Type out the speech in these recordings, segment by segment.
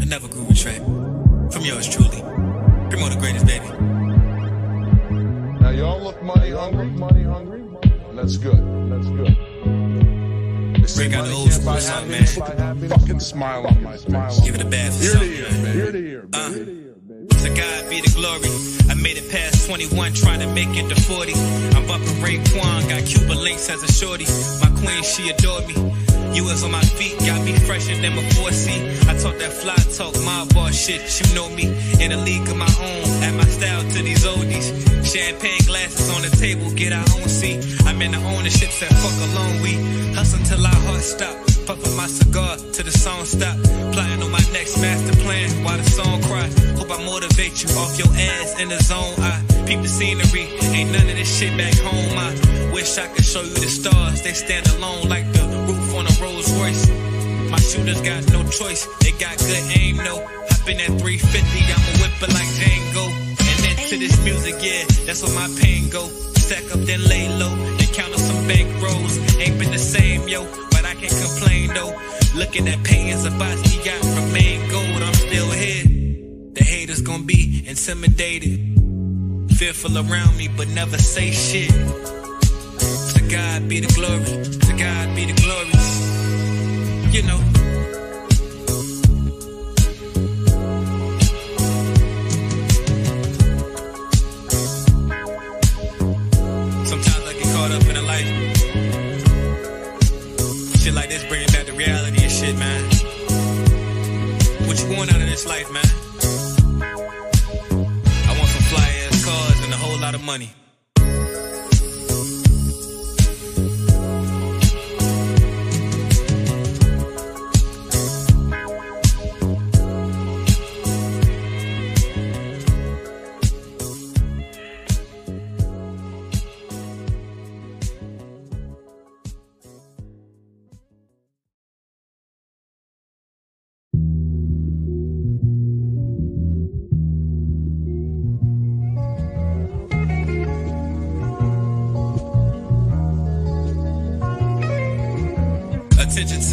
Another groovy track from yours truly. Premo the greatest, baby. Now y'all look money hungry, money hungry. That's good. That's good. Say Break out the old school song, man. Fucking smile on my face. Give it a bath for something, baby. To ear, Uh, to God be the glory. I made it past 21, trying to make it to 40. I'm bumping Raekwon, got Cuba links as a shorty. My queen, she adored me. You was on my feet, got me fresher than before. See, I talk that fly talk, my boss shit. You know me in a league of my own. Add my style to these oldies. Champagne glasses on the table, get our own seat. I'm in the ownership, said fuck alone. We hustle till our heart stop. Puffin' my cigar till the song stop. Plotting on my next master plan while the song cry. Hope I motivate you off your ass in the zone. I peep the scenery, ain't none of this shit back home. I wish I could show you the stars. They stand alone like the roof on a Rolls Royce. My shooters got no choice, they got good aim, no. Hop in at 350, I'ma whip it like Django. And then to this music, yeah, that's where my pain go. Stack up, then lay low, then count up some bank rolls. Ain't been the same, yo, but I can't complain though. Looking at pains of bots he got remain gold, I'm still here. The haters gon' be intimidated. Fearful around me, but never say shit. To God be the glory, to God be the glory. You know. Sometimes I get caught up in a life. Shit like this bringing back the reality and shit, man. What you want out of this life, man? Money.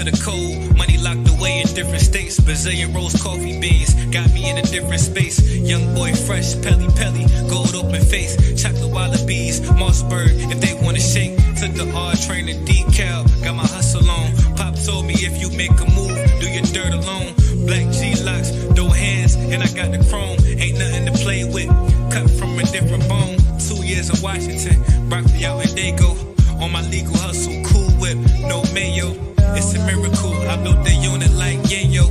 To the code, money locked away in different states. Brazilian rose coffee beans got me in a different space. Young boy, fresh, pelly pelly, gold open face. Chocolate wallabies, Mossberg, if they wanna shake. Took the R train to decal, got my hustle on. Pop told me if you make a move, do your dirt alone. Black G locks, throw hands, and I got the chrome. Ain't nothing to play with, cut from a different bone. Two years in Washington, broccoli out in Dago. On my legal hustle, cool whip, no mayo. It's a miracle. I built the unit like Yayo.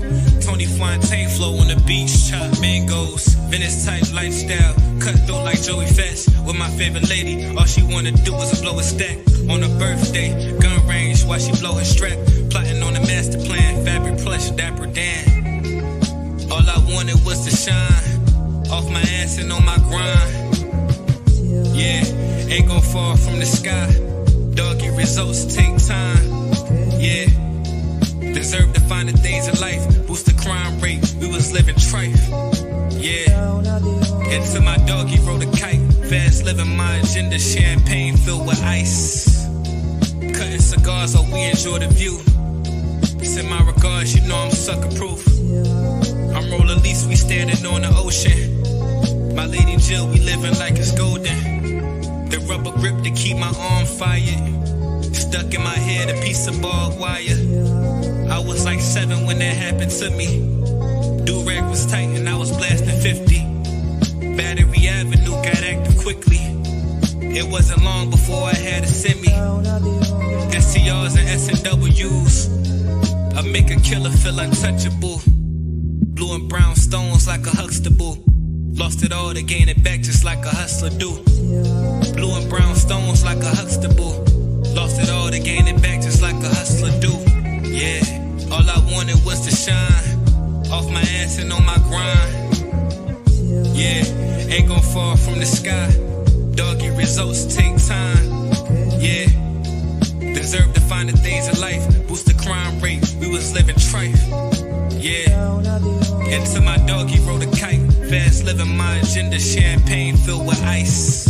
Tony Fontaine flow on the beach, chop mangoes. Venice type lifestyle, cut through like Joey Fast. With my favorite lady, all she wanna do is blow a stack. On her birthday, gun range, while she blow her strap. Plotting on a master plan, fabric plush, dapper Dan. All I wanted was to shine. Off my ass and on my grind. Yeah, ain't gon' fall from the sky. Doggy results take time. Yeah, deserve to find the things in life. Boost the crime rate. We was living trife. Yeah, into my dog, he rode a kite. Fast living my agenda. Champagne filled with ice. Cutting cigars so we enjoy the view. Send my regards, you know I'm sucker proof. I'm rolling lease, we standing on the ocean. My lady Jill, we living like it's golden. The rubber grip to keep my arm fired. Stuck in my head, a piece of barbed wire. I was like seven when that happened to me. Do rag was tight and I was blasting 50. Battery Avenue got active quickly. It wasn't long before I had a semi. STRs and SNWs. I make a killer feel untouchable. Blue and brown stones like a Huxtable. Lost it all to gain it back just like a hustler do. Blue and brown stones like a Huxtable. Lost it all to gain it back just like a hustler do. Yeah, all I wanted was to shine. Off my ass and on my grind. Yeah, ain't gon' fall from the sky. Doggy results take time. Yeah, deserve to find the things in life. Boost the crime rate. We was living trife. Yeah, into my doggy rode a kite. Fast living my agenda. Champagne filled with ice.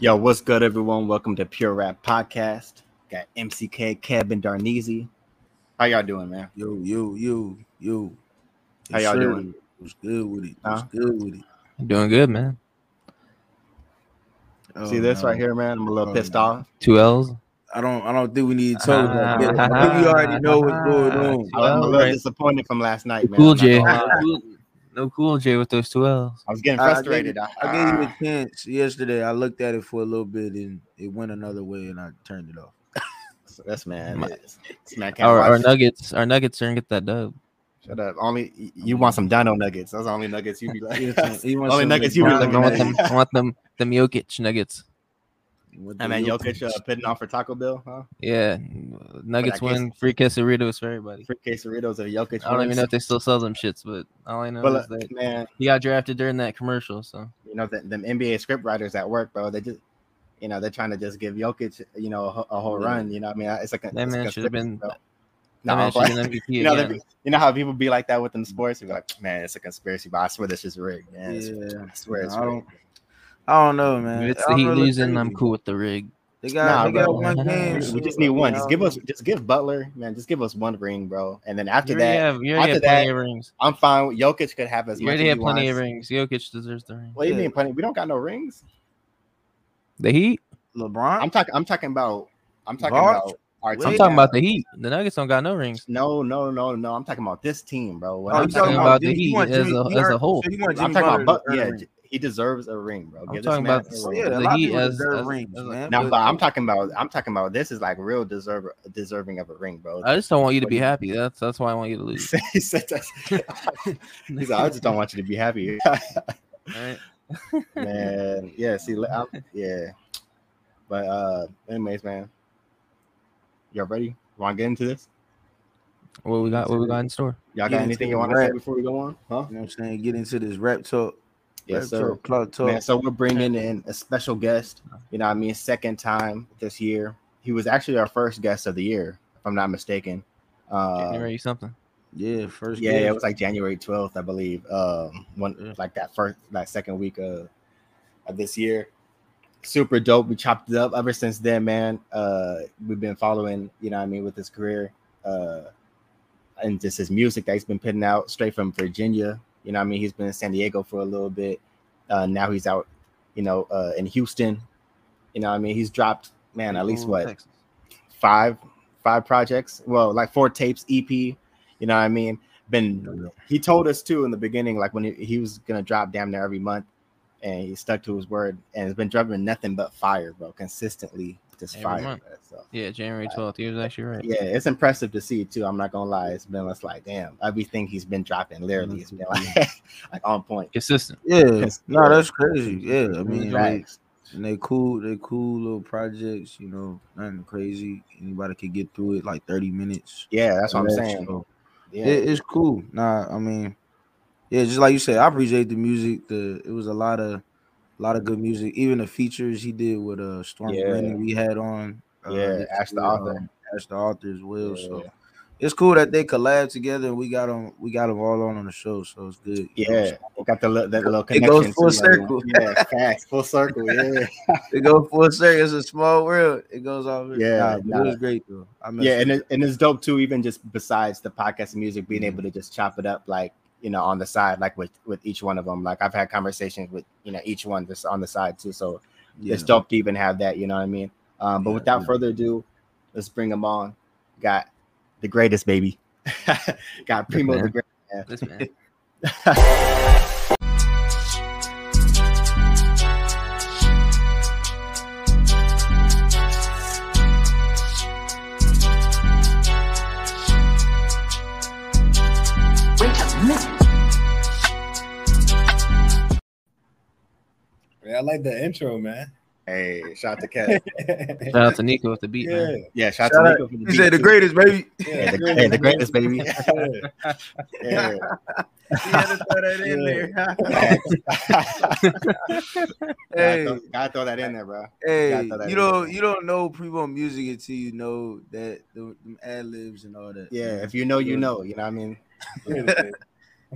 Yo, what's good, everyone? Welcome to Pure Rap Podcast. Got MCK, Kevin Darnese. How y'all doing, man? Yo, yo, yo, yo. How y'all Sure, doing? What's good with it? What's Huh? good with it? Doing good, man. See Oh, this no. right here, man? I'm a little Oh, pissed no. off. Two L's. I don't. I don't think we need to talk about that. I think we already know what's going on. I'm a little disappointed from last night, man. Cool I'm not J. gonna lie. No cool, no cool J with those two L's. I was getting I- I gave frustrated. I gave you a chance yesterday. I looked at it for a little bit and it went another way, and I turned it off. This man, My- man Our, our. Nuggets, our Nuggets are gonna get that dub. Shut up. Only you mm. want some Dino nuggets. Those are only nuggets you be like. He wants some- he wants Only some nuggets you be LeBron looking I want at. them. I want them. Them Jokic Nuggets. With I the mean, Jokic. Jokic uh, pitting off for Taco Bell, huh? Yeah, Nuggets I guess- win free quesadillas for everybody. Free quesadillas of Jokic. I don't even know if they still sell them shits, but all I know But is that man, he got drafted during that commercial. So you know, the, them NBA script writers at work, bro, they just, you know, they're trying to just give Jokic, you know, a, whole- a whole Yeah. run. You know, what I mean, it's like a, that it's man should have been. bro. No, man I'm should have playing. MVP you know, again. you know how people be like that within sports. You're like, man, it's a conspiracy, but I swear this is rigged. Man. It's- Yeah. I swear it's I don't. rigged. I don't know, man. If it's the Heat really losing, I'm cool with the rig. They got. Nah, they got one game. We, just need one. Just give um, us, just give Butler, man. Just give us one ring, bro. And then after You that, have, you after have plenty that, of rings. I'm fine. with Jokic could have as many. You much. already as have he plenty of rings. Jokic deserves the ring. What do you mean plenty? We don't got no rings. The Heat. LeBron. I'm talking. I'm talking about. I'm talking Bosh? about our I'm talking about the Heat. The Nuggets don't got no rings. No, no, no, no. I'm talking about this team, bro. When Oh, I'm you talking talking about about, the Heat as a- as a whole. so I'm talking Butler about, to but yeah, ring. He deserves a ring, bro. I'm Give talking this man about a ring. yeah, a the lot of Heat deserve rings, as a- man. No, but- but I'm talking about. I'm talking about. This is like real deserve deserving of a ring, bro. I just don't want you to be happy. That's that's why I want you to lose. he said that. He's like, I just don't want you to be happy, Alright. man. Yeah, see, I'm, yeah, but uh, anyways, man, y'all ready? Want to get into this? What we got? What we got in store? Y'all got anything you want to say before we go on? Huh? You know what I'm saying? Get into this rap talk. Yes, rap sir. Talk, talk. Man, so we're bringing in a special guest. You know, what I mean, second time this year. He was actually our first guest of the year, if I'm not mistaken. Uh, January something. yeah, first. yeah, guest. it was like January 12th, I believe. Um, one Yeah. like that first, like second week of, of this year. Super dope. We chopped it up ever since then, man. Uh, we've been following, you know, what I mean, with his career, uh, and just his music that he's been putting out straight from Virginia. You know, what I mean, he's been in San Diego for a little bit. Uh, now he's out, you know, uh, in Houston. You know, what I mean, he's dropped, man, at least what Texas. five five projects well like four tapes ep you know what i mean been he told us too in the beginning like when he, he was gonna drop damn near every month and he stuck to his word and has been dropping nothing but fire bro consistently just Every fire month. so Yeah, January 12th. He was actually right. yeah it's impressive to see too i'm not gonna lie it's been it's like damn everything he's been dropping literally it's been mm-hmm. like, like on point Consistent. Yeah, Yes. no, that's crazy. Yeah, I mean, mm-hmm. like, Facts. and they cool, they cool little projects. You know, nothing crazy. Anybody could get through it like thirty minutes. yeah that's what i'm saying so yeah it- it's cool. Nah, I mean, yeah, just like you said, I appreciate the music. The it was a lot of, a lot of good music. Even the features he did with uh Storm Yeah. We had on. Uh, Yeah, Ash the Author. um, Ash the author as well. So it's cool that they collab together and we got them. We got them all on on the show. So it's good. yeah, we got the, that little connection It goes full circle. Yeah, facts, full circle. Yeah, It goes full circle. It's a small world. It goes off. Yeah, nah, nah. it was great though. Yeah, and it. and it's dope too. Even just besides the podcast and music, being Mhm. able to just chop it up, like you know, on the side, like with with each one of them. Like I've had conversations with you know each one just on the side too. So yeah. it's dope to even have that. You know what I mean? Um, but Yeah, without yeah. further ado, let's bring them on. Got the greatest baby. Got Premo the man. great. Man. I like the intro, man. Hey, shout out to Cat. Shout out to Nico with the beat, yeah, man. Yeah, shout, Shout out out- to Nico for the He beat, said the greatest, baby. Yeah, the, hey, the greatest baby. Yeah. yeah. He had to throw that in there. hey, hey, gotta, throw, gotta throw that in there, bro. hey, gotta throw that you don't there. you don't know Premo music until you know that the, the ad libs and all that. Yeah, if you know, you know. You know what I mean?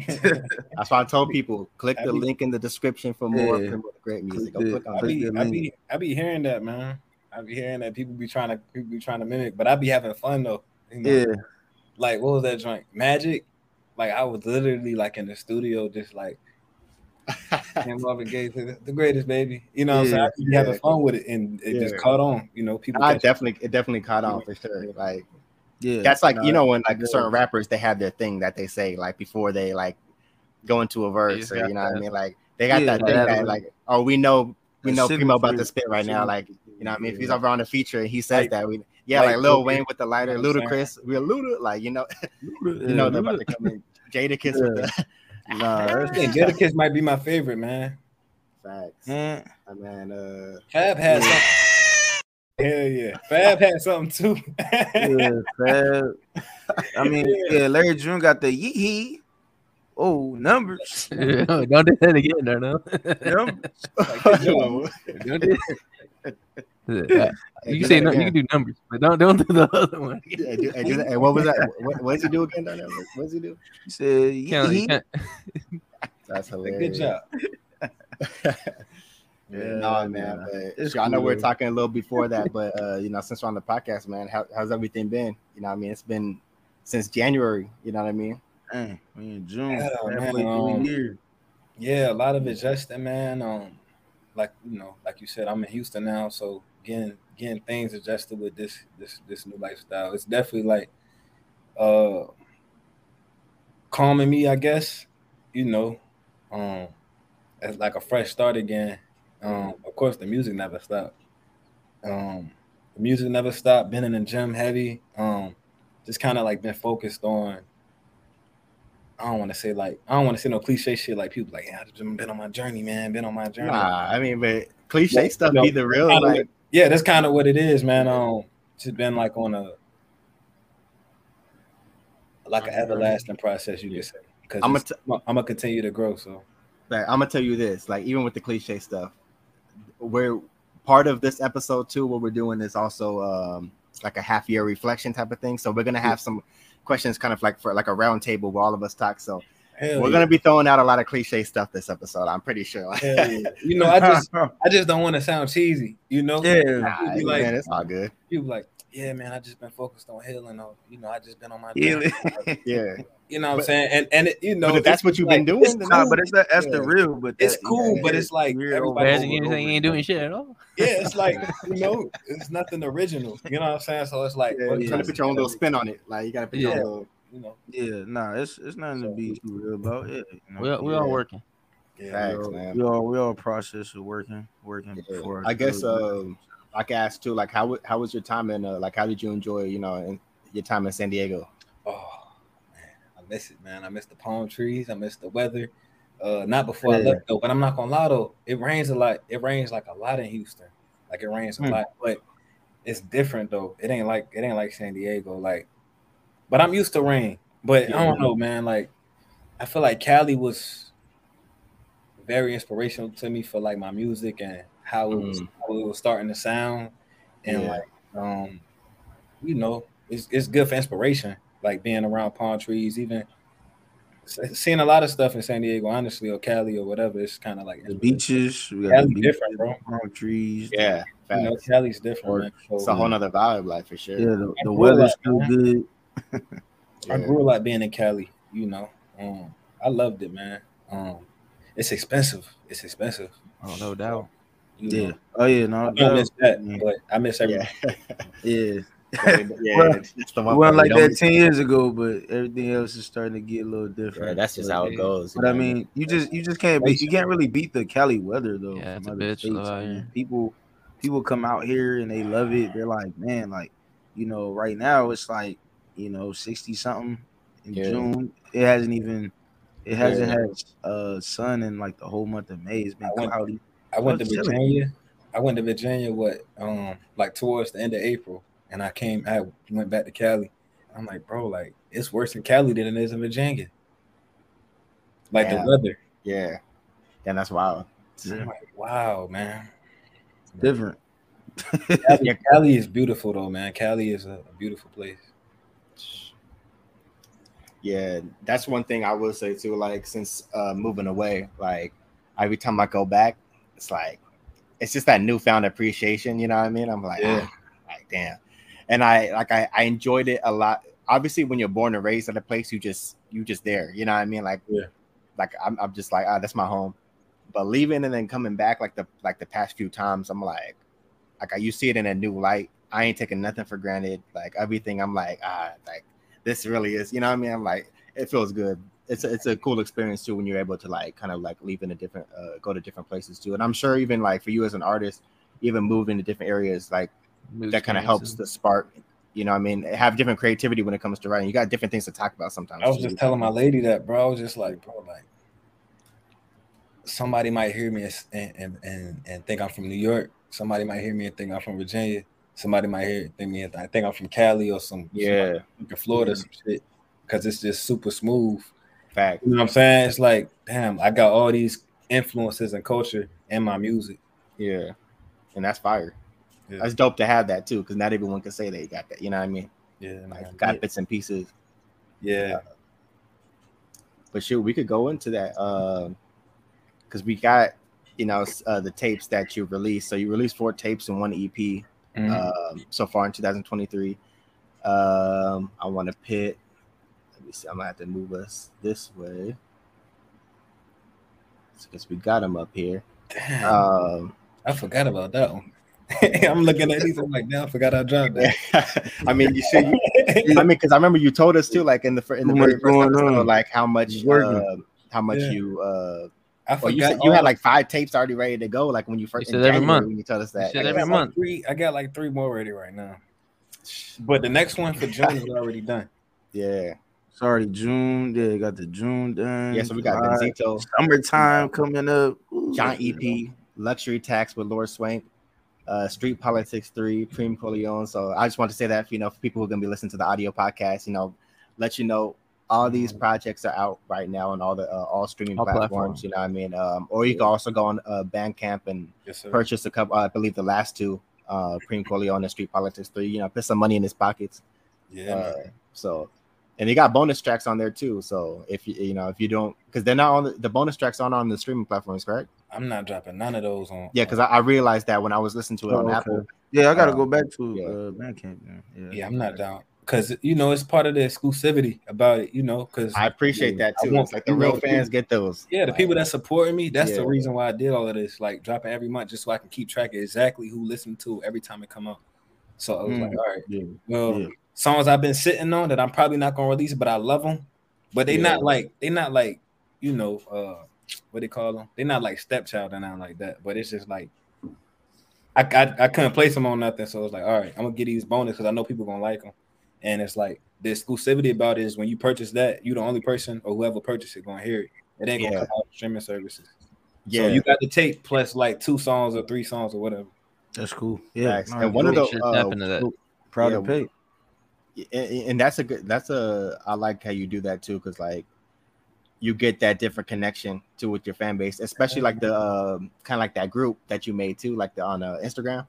That's why I told people click the be- link in the description for more Yeah. great music. Go Click the- on I it. click be, I link. be, I be hearing that, man. I be hearing that people be trying to, people be trying to mimic, but I be having fun though. You know? Yeah, Like, what was that joint? Magic. Like, I was literally like in the studio, just like Cam Marvin Gaye, the, the greatest baby. You know, what I'm saying? Yeah, I be having fun with it, and it just caught on. You know, people. I catch- definitely it definitely caught on for sure. Like yeah. that's like Nah, you know when like certain rappers they have their thing that they say like before they like go into a verse or you know what I mean? Like they got Yeah, that thing that- that like oh we know we know Premo about to spit right now like you know what I mean? If he's over on the feature and he says Like- that we yeah like like, Lil Lil Wayne with the lighter you know Ludacris. we're Luda like you know Yeah, you know they're about to come in. Jadakiss with the Nah, I that's Jadakiss might be my favorite, man. facts. Man. Uh, man uh Fab had Yeah. something. Hell yeah, Fab had something too. Yeah, Fab. I mean, yeah, Larry June got the yee hee. Oh, numbers. Don't do that again, no, no. numbers. Don't do that. Uh, you can say no, you can do numbers, but don't don't do the other one. Yeah, do, and do that. And what was that? What, what does he do again? Down? What, what does he do? He said You can't- you yee can't- That's hilarious. Good job. Yeah, no, man. But It's I know we cool, were though. talking a little before that, but uh, you know, since we're on the podcast, man, how, how's everything been? You know, what I mean, it's been since January. You know what I mean? Dang, we in June. Yeah, man, um. Yeah, a lot of adjusting, man. Um, like you know, like you said, I'm in Houston now, so getting getting things adjusted with this this this new lifestyle. It's definitely like uh calming me, I guess. You know, um, it's like a fresh start again. Um, of course, the music never stopped. Um, the music never stopped. Been in the gym heavy. Um, just kind of like been focused on. I don't want to say like I don't want to say no cliche shit like people like yeah I've just been on my journey man been on my journey Nah, I mean, but cliche Yeah, stuff you know, be the real. kinda Like, yeah that's kind of what it is man um just been like on a like an everlasting process you could say because I'm gonna t- I'm gonna continue to grow so like, I'm gonna tell you this. Like, even with the cliche stuff, we're part of this episode too. What we're doing is also um like a half year reflection type of thing. So we're gonna have some questions, kind of like for like a round table where all of us talk. So hell we're yeah. gonna be throwing out a lot of cliche stuff this episode. I'm pretty sure. Yeah. you know I just I just don't want to sound cheesy you know yeah, Nah, People be like- man, it's all good. people like yeah man I just been focused on healing or you know I just been on my Yeah. journey. Yeah, you know what I'm saying and and it, you know but if that's what you've like- been doing, it's then Nah, cool. but it's that, that's Yeah. the real. But It's that- cool, yeah, but it's like everybody- over you over you ain't doing shit at all. yeah, it's like you know, it's nothing original. You know what I'm saying? So it's like, Yeah, what- you're trying to put your own little spin on it. Like you gotta put your own Yeah. little. You know, Yeah, nah, it's it's nothing to be too real about. Yeah, you know, We all, we all Yeah. working. yeah, Facts, we all, man. we all we all process of working, working Yeah. before. I guess um, I can ask too. Like, how how was your time in? Uh, like, how did you enjoy? You know, in, your time in San Diego? Oh man, I miss it, man. I miss the palm trees. I miss the weather. Uh, not before I left though, but I'm not gonna lie though. It rains a lot. It rains like a lot in Houston. Like it rains a Hmm. lot, but it's different though. It ain't like it ain't like San Diego. Like, but I'm used to rain. But I don't know, man. Like, I feel like Cali was very inspirational to me for like my music and how it was Mm. how it was starting to sound, and Yeah. like um, you know, it's it's good for inspiration. Like being around palm trees, even seeing a lot of stuff in San Diego, honestly, or Cali or whatever. It's kind of like the beaches, we got Cali the beaches, different, bro. palm trees. Yeah, You know. Cali's different. Man. So, It's a whole nother vibe, like for sure. yeah, the, the weather's up, still man. good. I grew a lot being in Cali. You know, um, I loved it, man. Um, it's expensive. It's expensive. Oh, no doubt. You Yeah. know? Oh yeah, no, I don't miss that, Yeah. but I miss everything. Yeah, yeah. Yeah. Well, it's the It one wasn't like that ten years ago, but everything else is starting to get a little different. Yeah, that's just But- how it goes. you But I mean, you just you just can't beat you can't really beat the Cali weather though. Yeah, from it's a other bitch states. out I mean, here. People people come out here and they love it. They're like, man, like you know, right now it's like you know sixty something in Yeah. June. It hasn't even it hasn't Yeah. had uh sun in like the whole month of May. It's been I went- cloudy. I went to Virginia. I went to Virginia. What? Um, like towards the end of April, and I came. I went back to Cali. I'm like, bro, like it's worse in Cali than it is in Virginia. Like Yeah. the weather. yeah, and that's wild. I'm like, wow, man. Different. Cali, Cali is beautiful though, man. Cali is a, a beautiful place. Yeah, that's one thing I will say too. Like since uh, moving away, like every time I go back, it's like it's just that newfound appreciation. You know what I mean? I'm like, Yeah. ah, like damn. And I like I, I enjoyed it a lot. Obviously, when you're born and raised at a place, you just you just there. You know what I mean? Like Yeah. like I'm, I'm just like ah, that's my home. But leaving and then coming back like the like the past few times, I'm like, like you see it in a new light. I ain't taking nothing for granted. Like everything, I'm like ah, like this really is. You know what I mean? I'm like it feels good. It's a, it's a cool experience too when you're able to like kind of like leave in a different uh, go to different places too. And I'm sure even like for you as an artist, even moving to different areas like that kind of helps the spark. You know, I mean, have different creativity when it comes to writing. You got different things to talk about sometimes. I was too. just telling my lady that, bro. I was just like, bro, like somebody might hear me and and and, and think I'm from New York. Somebody might hear me and think I'm from Virginia. Somebody might hear think me and I think I'm from Cali or some yeah, from Florida, some shit. Because it's just super smooth. fact. You know what I'm saying? It's like, damn, I got all these influences and culture in my music. Yeah, and that's fire. Yeah. That's dope to have that too, because not everyone can say they got that. You know what I mean? Yeah, Like got bits and pieces. yeah. But shoot, we could go into that because we got you know uh, the tapes that you released. So you released four tapes and one EP Mhm. um, so far in 2023. Um, I want to pit. Let me see. I'm gonna have to move us this way because we got them up here. Damn, Um, I forgot about that one. I'm looking at these. I'm like, damn, I forgot I dropped that. I mean, you should. I mean, because I remember you told us too, like in the fir- in the Too very much first going episode, on. like how much It's working. uh, how much Yeah. you uh I well, forgot. you said you had like five tapes already ready to go, like when you first said in every month. when you told us that. said I got every like month. Three, I got like three more ready right now. But the next one for June is already done. Yeah, Sorry, June. Yeah, got the June done. yeah. So we got July. Benzito, Summertime coming up. Ooh. John EP, Luxury Tax with Lord Swank, uh, Street Politics Three, Prime Corleone. So I just want to say that for, you know for people who are gonna be listening to the audio podcast, you know, let you know all these projects are out right now on all the uh, all streaming All platforms, platforms. You know what I mean? Um, or you can also go on uh, Bandcamp and Yes, purchase a couple. Uh, I believe the last two, uh, Prime Corleone and Street Politics Three. You know, put some money in his pockets. Yeah, Uh, so, and they got bonus tracks on there too. So if you you know if you don't because they're not on the, the bonus tracks aren't on the streaming platforms, correct? I'm not dropping none of those on. Yeah, because I, I realized that when I was listening to it Oh, on okay. Apple. Yeah, I gotta Um, go back to yeah. uh, Bandcamp. man. Yeah. yeah, I'm not down because you know it's part of the exclusivity about it. You know, because I appreciate that too. want- It's like the real know, fans get those. Yeah, the people that supporting me, that's the reason why I did all of this, like dropping every month just so I can keep track of exactly who listened to every time it come out. So I was Mm. like, all right, Yeah. well, Yeah. Songs I've been sitting on that I'm probably not gonna release, but I love them. But they Yeah. not like they not like you know uh what they call them. They're not like stepchild and nothing like that. But it's just like I I, I couldn't place them on nothing, so it's like all right, I'm gonna get these bonus because I know people gonna like them. And it's like the exclusivity about it is when you purchase that, you the only person or whoever purchased it gonna hear it. It ain't gonna Yeah. come out streaming services. Yeah, So you got the tape plus like two songs or three songs or whatever. That's cool. Yeah. Facts. All And right, one of the- uh, that. proud yeah, to pay. And, that's a good that's a i like how you do that too because like you get that different connection to with your fan base especially like the um, kind of like that group that you made too like the on uh, instagram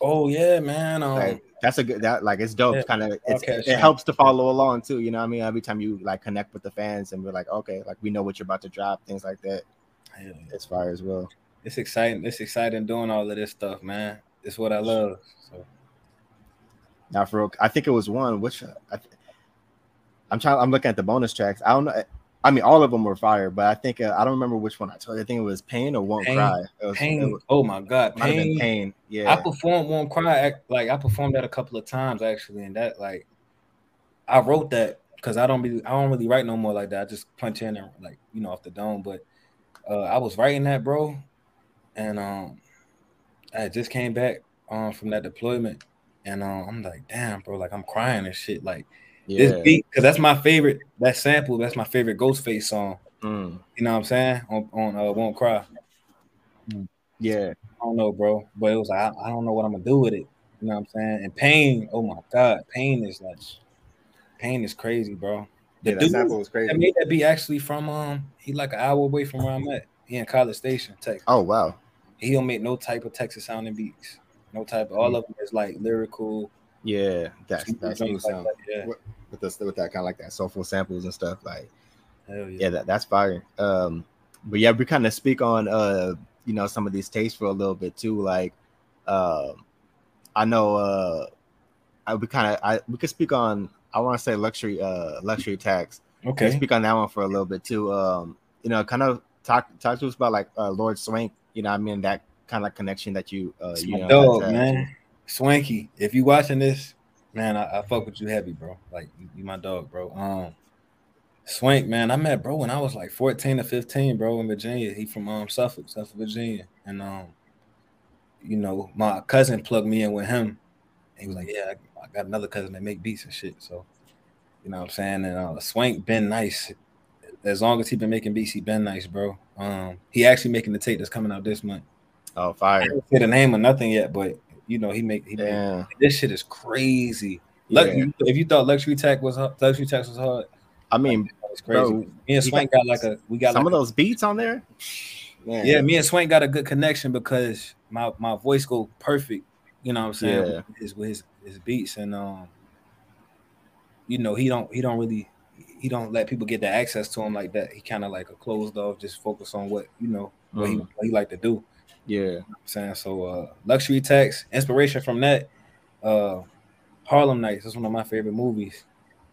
Oh yeah, man. Um, like, that's a good that like it's dope Yeah, kind of it's, okay, it sure. helps to follow along too you know what i mean every time you like connect with the fans and we're like okay like we know what you're about to drop things like that yeah. it's fire as well it's exciting. It's exciting doing all of this stuff, man. It's what I love. So now for real, i think it was one which I, i'm trying i'm looking at the bonus tracks i don't know I mean, all of them were fire, but I think uh, I don't remember which one I told you. I think it was Pain or Won't Pain. Cry. It was, pain. was, Oh my god, might have been pain. Pain. I performed Won't Cry. Like I performed that a couple of times actually, and that like I wrote that because I don't be I don't really write no more like that. I just punch in and like you know off the dome. But uh I was writing that, bro, and um I just came back um from that deployment, and um I'm like, damn, bro, like I'm crying and shit. Like yeah. this beat, because that's my favorite. That sample, that's my favorite Ghostface song. Mm, You know what I'm saying? On on uh, Won't Cry. yeah. I don't know, bro. But it was like I, I don't know what I'm gonna do with it. You know what I'm saying? And pain, oh my god, pain is like pain is crazy, bro. The Yeah, that sample was that crazy. made that beat actually from um he like an hour away from where I'm at. He in College Station, Texas. Oh wow. He don't make no type of Texas sounding beats. No type of all of them is like lyrical. Yeah, that's that's like sound. that, yeah. With this with that kind of like that soulful samples and stuff. Like Hell yeah. yeah, that, that's fire. Um, but yeah, we kind of speak on uh, you know, some of these tastes for a little bit too. Like, um, I know uh, I we kind of I we could speak on I want to say luxury uh luxury tax. Okay. Speak on that one for a little bit too. Um, you know, kind of talk talk to us about like uh, Lord Swank. You know, what I mean that kind of connection that you uh, you my know dog, had man. Swanky. If you watching this, man, I, I fuck with you heavy, bro. Like you, you my dog, bro. Um Swank, man, I met bro when I was like 14 or 15, bro, in Virginia. He from um Suffolk, Suffolk, Virginia. And um, you know, my cousin plugged me in with him. He was like, Yeah, I, I got another cousin that make beats and shit. So, you know what I'm saying? And uh Swank been nice. As long as he been making beats, he been nice, bro. Um, he actually making the tape that's coming out this month. Oh, I fire! didn't say the name or nothing yet, but you know, he make he make, this shit is crazy. yeah. If you thought luxury tech was luxury tax was hard, I mean, it's crazy. Bro, me and Swank got, like a we got some like of those beats on there. Man. yeah, me and Swank got a good connection because my my voice go perfect. You know what I'm saying? Yeah. With his with his, his beats and um, you know he don't he don't really he don't let people get the access to him like that. He kind of like a closed off, just focus on what you know what he Mhm. what he like to do. Yeah, I'm saying so uh luxury tax inspiration from that uh harlem nights that's one of my favorite movies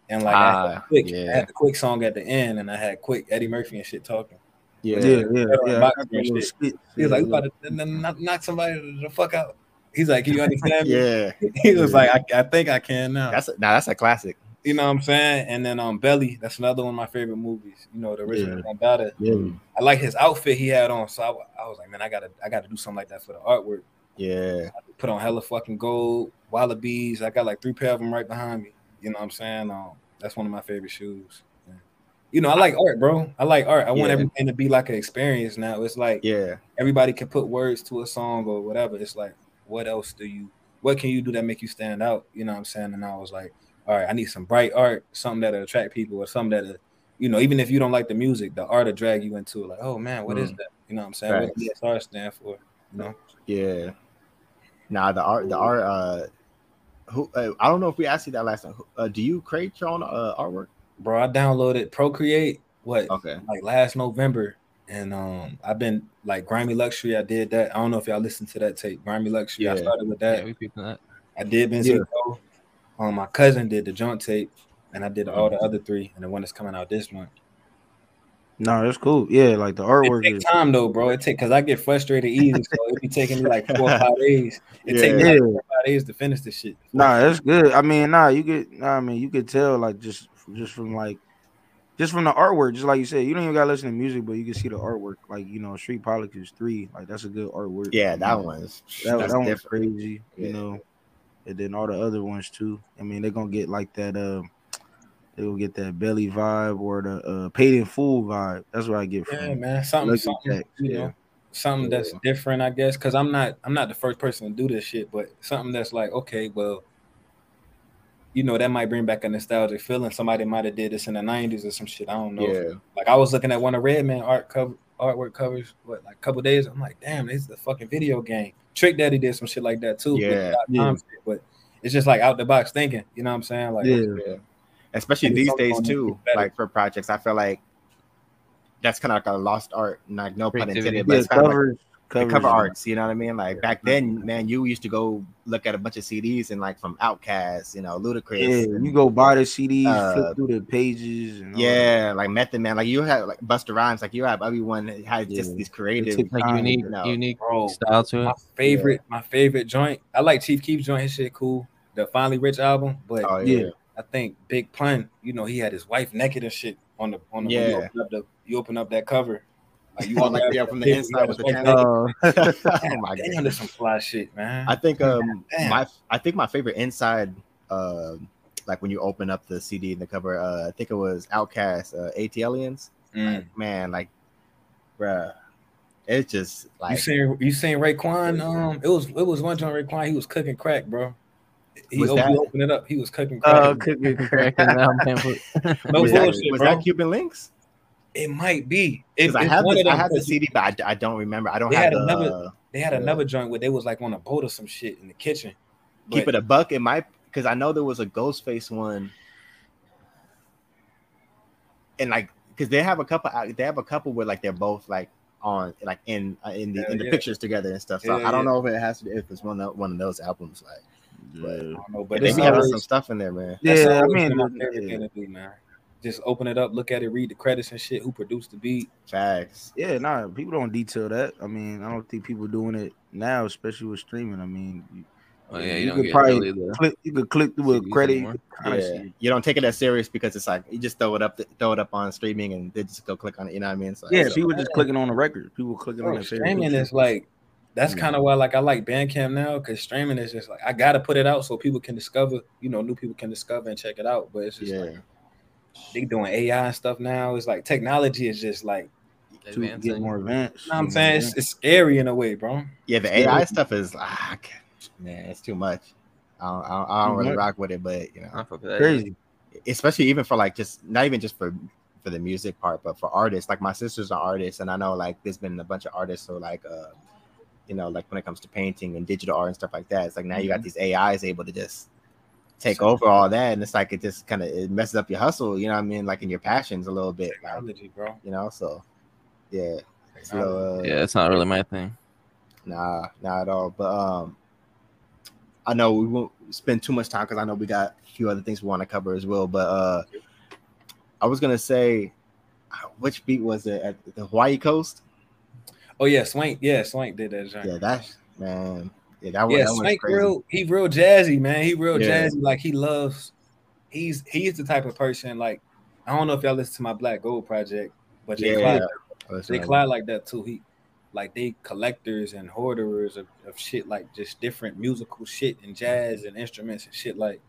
and like I, had Ah, quick, I had the quick song at the end and i had quick eddie murphy and shit talking yeah, Yeah, yeah, yeah. Yeah, I got boxing that little shit. skit. he was like Yeah, we about to n- n- knock, knock somebody the fuck out he's like can you understand me yeah. he was like I, I think i can now That's a, now that's a classic. You know what i'm saying and then um belly that's another one of my favorite movies you know the original Yeah. Gambetta. yeah. i like his outfit he had on so I, I was like man i gotta i gotta do something like that for the artwork Yeah, put on hella fucking gold wallabies. I got like three pair of them right behind me. You know what I'm saying? Um, that's one of my favorite shoes. Yeah. You know, I like art, bro. I like art. I want Yeah. everything to be like an experience now. It's like yeah, everybody can put words to a song or whatever. It's like, what else do you what can you do that make you stand out? You know what I'm saying? And I was like, all right, I need some bright art, something that'll attract people, or something that'll, you know, even if you don't like the music, the art will drag you into it. Like, oh man, what is Mm. that? You know what I'm saying? What Facts. does ESR stand for? You know? yeah. Nah, the art, the art. Uh, who? Uh, I don't know if we asked you that last time. Uh, do you create your own uh, artwork? Bro, I downloaded Procreate what Okay. like last November, and um, I've been like Grimy Luxury. I did that. I don't know if y'all listened to that tape, Grimy Luxury. I started with that. Yeah, we peeping that. I did Benzico. Um, my cousin did the joint tape, and I did all the other three, and the one that's coming out this month. No, that's cool. Yeah, like the artwork take is time though, bro. It take because I get frustrated easy, so it be taking me like four or five days. It take me Yeah. like four or five days to finish this shit. Nah, that's good. I mean, nah, you get. Nah, I mean, you could tell like just just from like just from the artwork, just like you said, you don't even gotta listen to music, but you can see the artwork. Like you know, Street Politics three, like that's a good artwork. Yeah, that one's that, that's that one's different. crazy. Yeah. You know, and then all the other ones too. I mean, they're gonna get like that. Uh, they will get that belly vibe or the uh, paid in full vibe. That's what I get from. Yeah, man. Something, something you yeah. know, something that's Yeah. different, I guess. Because I'm not, I'm not the first person to do this shit, but something that's like, okay, well, you know, that might bring back a nostalgic feeling. Somebody might have did this in the '90s or some shit. I don't know. Yeah, Like I was looking at one of Redman art cover artwork covers, what like a couple days. I'm like, damn, this is the fucking video game. Trick Daddy did some shit like that too. Yeah. Yeah. shit, but it's just like out the box thinking. You know what I'm saying? Like, Yeah. yeah. Especially Maybe these days too. Like for projects, I feel like that's kind of like a lost art. Like no pun intended, but it's kind of like covers, cover arts. You know what I mean? Like back then, man, you used to go look at a bunch of CDs and like from Outkast, you know, Ludacris. Yeah, and- you go buy the CDs, Uh, flip through the pages, and all. Yeah, like Method Man, like you have like Busta Rhymes, like you have everyone that has just these creative. Like Time, unique, you know. unique Bro, style to my it. favorite, my favorite joint. I like Chief Keef's joint. His shit cool. The Finally Rich album, but Oh yeah, Yeah. I think Big Pun, you know, he had his wife naked and shit on the on the when you Yeah. open up the you open up that cover. Like you want walk like, out yeah, from the inside with the his camera. naked. oh Damn, my damn, god. there's some fly shit, man. I think um Damn. my I think my favorite inside uh like when you open up the CD and the cover, uh I think it was Outkast, uh ATLiens. Mm. Man, like bruh, it's just like You seen you seen Raekwon? Um, it was it was one joint Raekwon. He was cooking crack, bro. He, Was op- he that- opened it up. He was cooking crack. Oh, cookie cracking down pamphlet. no was, bullshit, that, was bro. that Cuban Linx? It might be. It, Because I have the, I have the CD, but I, I don't remember. I don't They have had the another- They had Yeah. another joint where they was like on a boat or some shit in the kitchen. keep But it a buck. It might because I know there was a Ghostface one. and like because they have a couple they have a couple where like they're both like on like in uh, in the Yeah, in the yeah. pictures together and stuff. So Yeah, I don't yeah. know if it has to if it's one of one of those albums like Yeah. I don't know, but but they it's be having some stuff in there, man. Yeah, I mean, been my the- favorite yeah. thing to do, man. Just open it up, look at it, read the credits and shit. Who produced the beat? Facts. Yeah, nah, people don't detail that. I mean, I don't think people doing it now, especially with streaming. I mean, you, Oh, yeah, you, You could probably click, you could click through a credit. You anymore. could kinda Yeah, you don't take it as serious because it's like you just throw it up, throw it up on streaming, and they just go click on it. You know what I mean? So, Yeah, so- people just clicking on the record. People clicking on Bro, their favorite. streaming is like that's Yeah. kind of why like I like Bandcamp now because streaming is just like I gotta put it out so people can discover, you know, new people can discover and check it out. But it's just yeah. like they doing AI and stuff now. It's like technology is just like to get more advanced. you know what I'm saying it's, it's scary in a way, bro. Yeah, the AI stuff is ah, man, it's too much. I don't, I don't, I don't really much. rock with it, but you know, I fuck with that. crazy. especially even for like just not even just for for the music part, but for artists. Like my sister's an artist, and I know like there's been a bunch of artists who like uh, you know, like when it comes to painting and digital art and stuff like that. It's like now you got these AIs able to just take over all that, and it's like it just kind of it messes up your hustle. You know what I mean? Like in your passions a little bit, like bro. you know. So yeah, it's uh, Yeah, it's not really my thing. Nah, not at all. But um, I know we won't spend too much time because I know we got a few other things we want to cover as well. But uh, I was gonna say, uh, which beat was it at the Hawaii coast? Oh yeah, Swank. Yeah, Swank did that. Joint. Yeah, that's man. Yeah, that was yeah, that was Swank crazy. real. He real jazzy, man. He real Yeah. jazzy. Like he loves. He's he's the type of person. Like I don't know if y'all listen to my Black Gold project, but they Yeah, Clyde, Jay right. Clyde like that too. He like they collectors and hoarders of, of shit like just different musical shit and jazz and instruments and shit like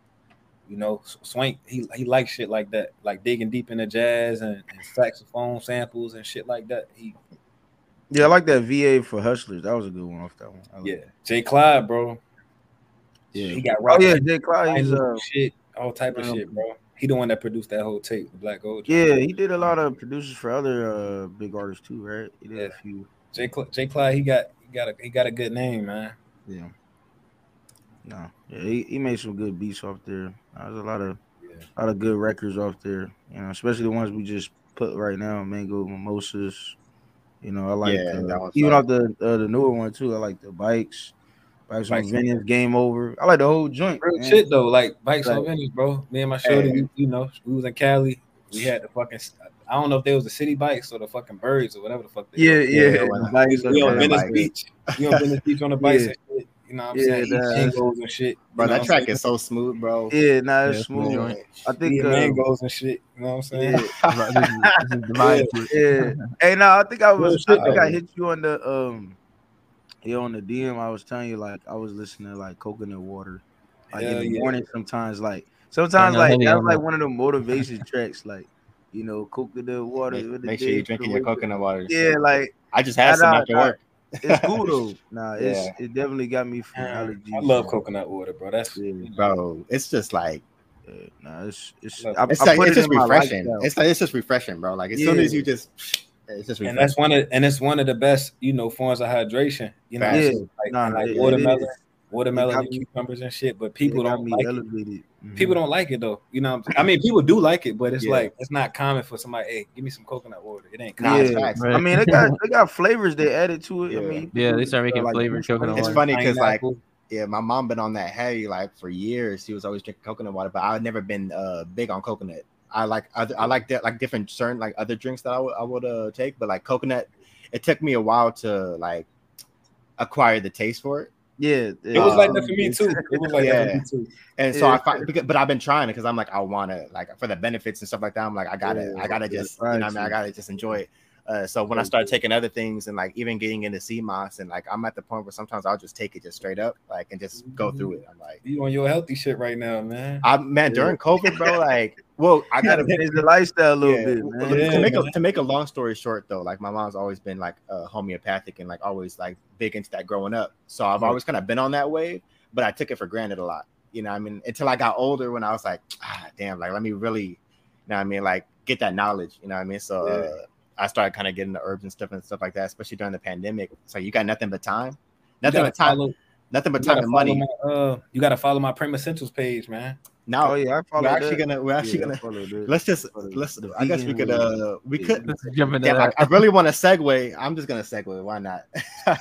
you know Swank he he likes shit like that like digging deep into jazz and, and saxophone samples and shit like that he Yeah, I like that VA for Hustlers. That was a good one off that one. Yeah it. Jay Clyde bro yeah. he got Oh yeah, Jay Clyde. He's uh, shit all type of um, shit bro he the one that produced that whole tape the Black Gold yeah, he did a lot of producers for other uh big artists too, right? He did a Yeah. few. Jay Cl- Jay Clyde he got he got a he got a good name man Yeah. No, yeah, he, he made some good beats off there. There's a lot of Yeah. a lot of good records off there. You know, especially the ones we just put right now, Mango Mimosas. You know, I like Yeah, uh, even off the uh, the newer one too. I like the bikes, bikes on Bikes. Venice, Game Over. I like the whole joint. Real man. shit though, like bikes on Right. Venice, bro. Me and my shorty, Hey. you, you know, we was in Cali. We had the fucking. I don't know if they was the city bikes or the fucking birds or whatever the fuck. They Yeah, were. yeah, Yeah, the bikes. We on Venice bikes. Beach. We on Venice Beach on the bikes Yeah. And shit. You know what I'm Yeah, saying? Eat that- mangoes and shit. Bro, that track I'm is so smooth, bro. Yeah, nah, it's it's smooth. smooth joint. joint. I think. Eating Uh, mangoes and shit. You know what I'm saying? yeah, this, is, this is the vibe to it. yeah. Hey, no, I think I was. shit, I think I hit you on the um, yeah, on the DM. I was telling you like I was listening to like coconut water, like in the yeah. morning. Sometimes like sometimes like heavy that's on like one of the motivation tracks. Like you know, coconut water. Make, make sure you're drinking your way- coconut water. Yeah, like I just had Nah, some after work. It's cool though. Nah, it's Yeah. it definitely got me from Man, allergies. I love coconut water, bro. That's Yeah. bro. It's just like Yeah, nah, it's it's. I, it's I like it's it just refreshing. lifestyle. It's like it's just refreshing, bro. Like as soon as you just, it's just refreshing. and that's one of and it's one of the best, you know, forms of hydration. You know, Yeah. like, Nah, like it- it watermelon, is. Watermelon and me- cucumbers and shit. But people don't me like it. elevated. Mhm. People don't like it though. You know, what I'm saying? I mean, people do like it, but it's Yeah. like it's not common for somebody. Hey, give me some coconut water. It ain't Nah, common. Yeah. Right. I mean, they got they got flavors they added to it. Yeah. I mean, Yeah, they start making like, flavored coconut It's water. funny because like yeah, my mom been on that heavy like for years. She was always drinking coconut water, but I've never been uh big on coconut. I like other, I like that like different certain like other drinks that I would I would uh take, but like coconut, it took me a while to like acquire the taste for it. Yeah, It was like Um, that for me too. It was like that for me too. And so Yeah. I find, but I've been trying it because I'm like I want to like for the benefits and stuff like that. I'm like I gotta Yeah, I gotta yeah, just you know I mean I gotta just enjoy it. Uh, so when I Yeah, start taking other things and like even getting into sea moss and like I'm at the point where sometimes I'll just take it just straight up like and just go through it. I'm like You on your healthy shit right now, man. I man during COVID, bro. Like, well, I gotta gotta the lifestyle a little yeah, bit, man. Yeah, to make a to make a long story short though, like my mom's always been like uh, homeopathic and like always like big into that growing up. So I've always kind of been on that wave, but I took it for granted a lot. You know, I mean, until I got older when I was like, ah, damn, like let me really, you know, what I mean, like get that knowledge. You know, what I mean, so uh, I started kind of getting the herbs and stuff and stuff like that, especially during the pandemic. So you got nothing but time, nothing but time, follow- nothing but time and money. My, uh, you gotta follow my Premo Essentials page, man. Now Oh yeah, I we're follow actually that. gonna we're actually Yeah, gonna follow let's just let's I guess we could uh we could jump into Damn, I. I really want to segue. I'm just gonna segue. Why not?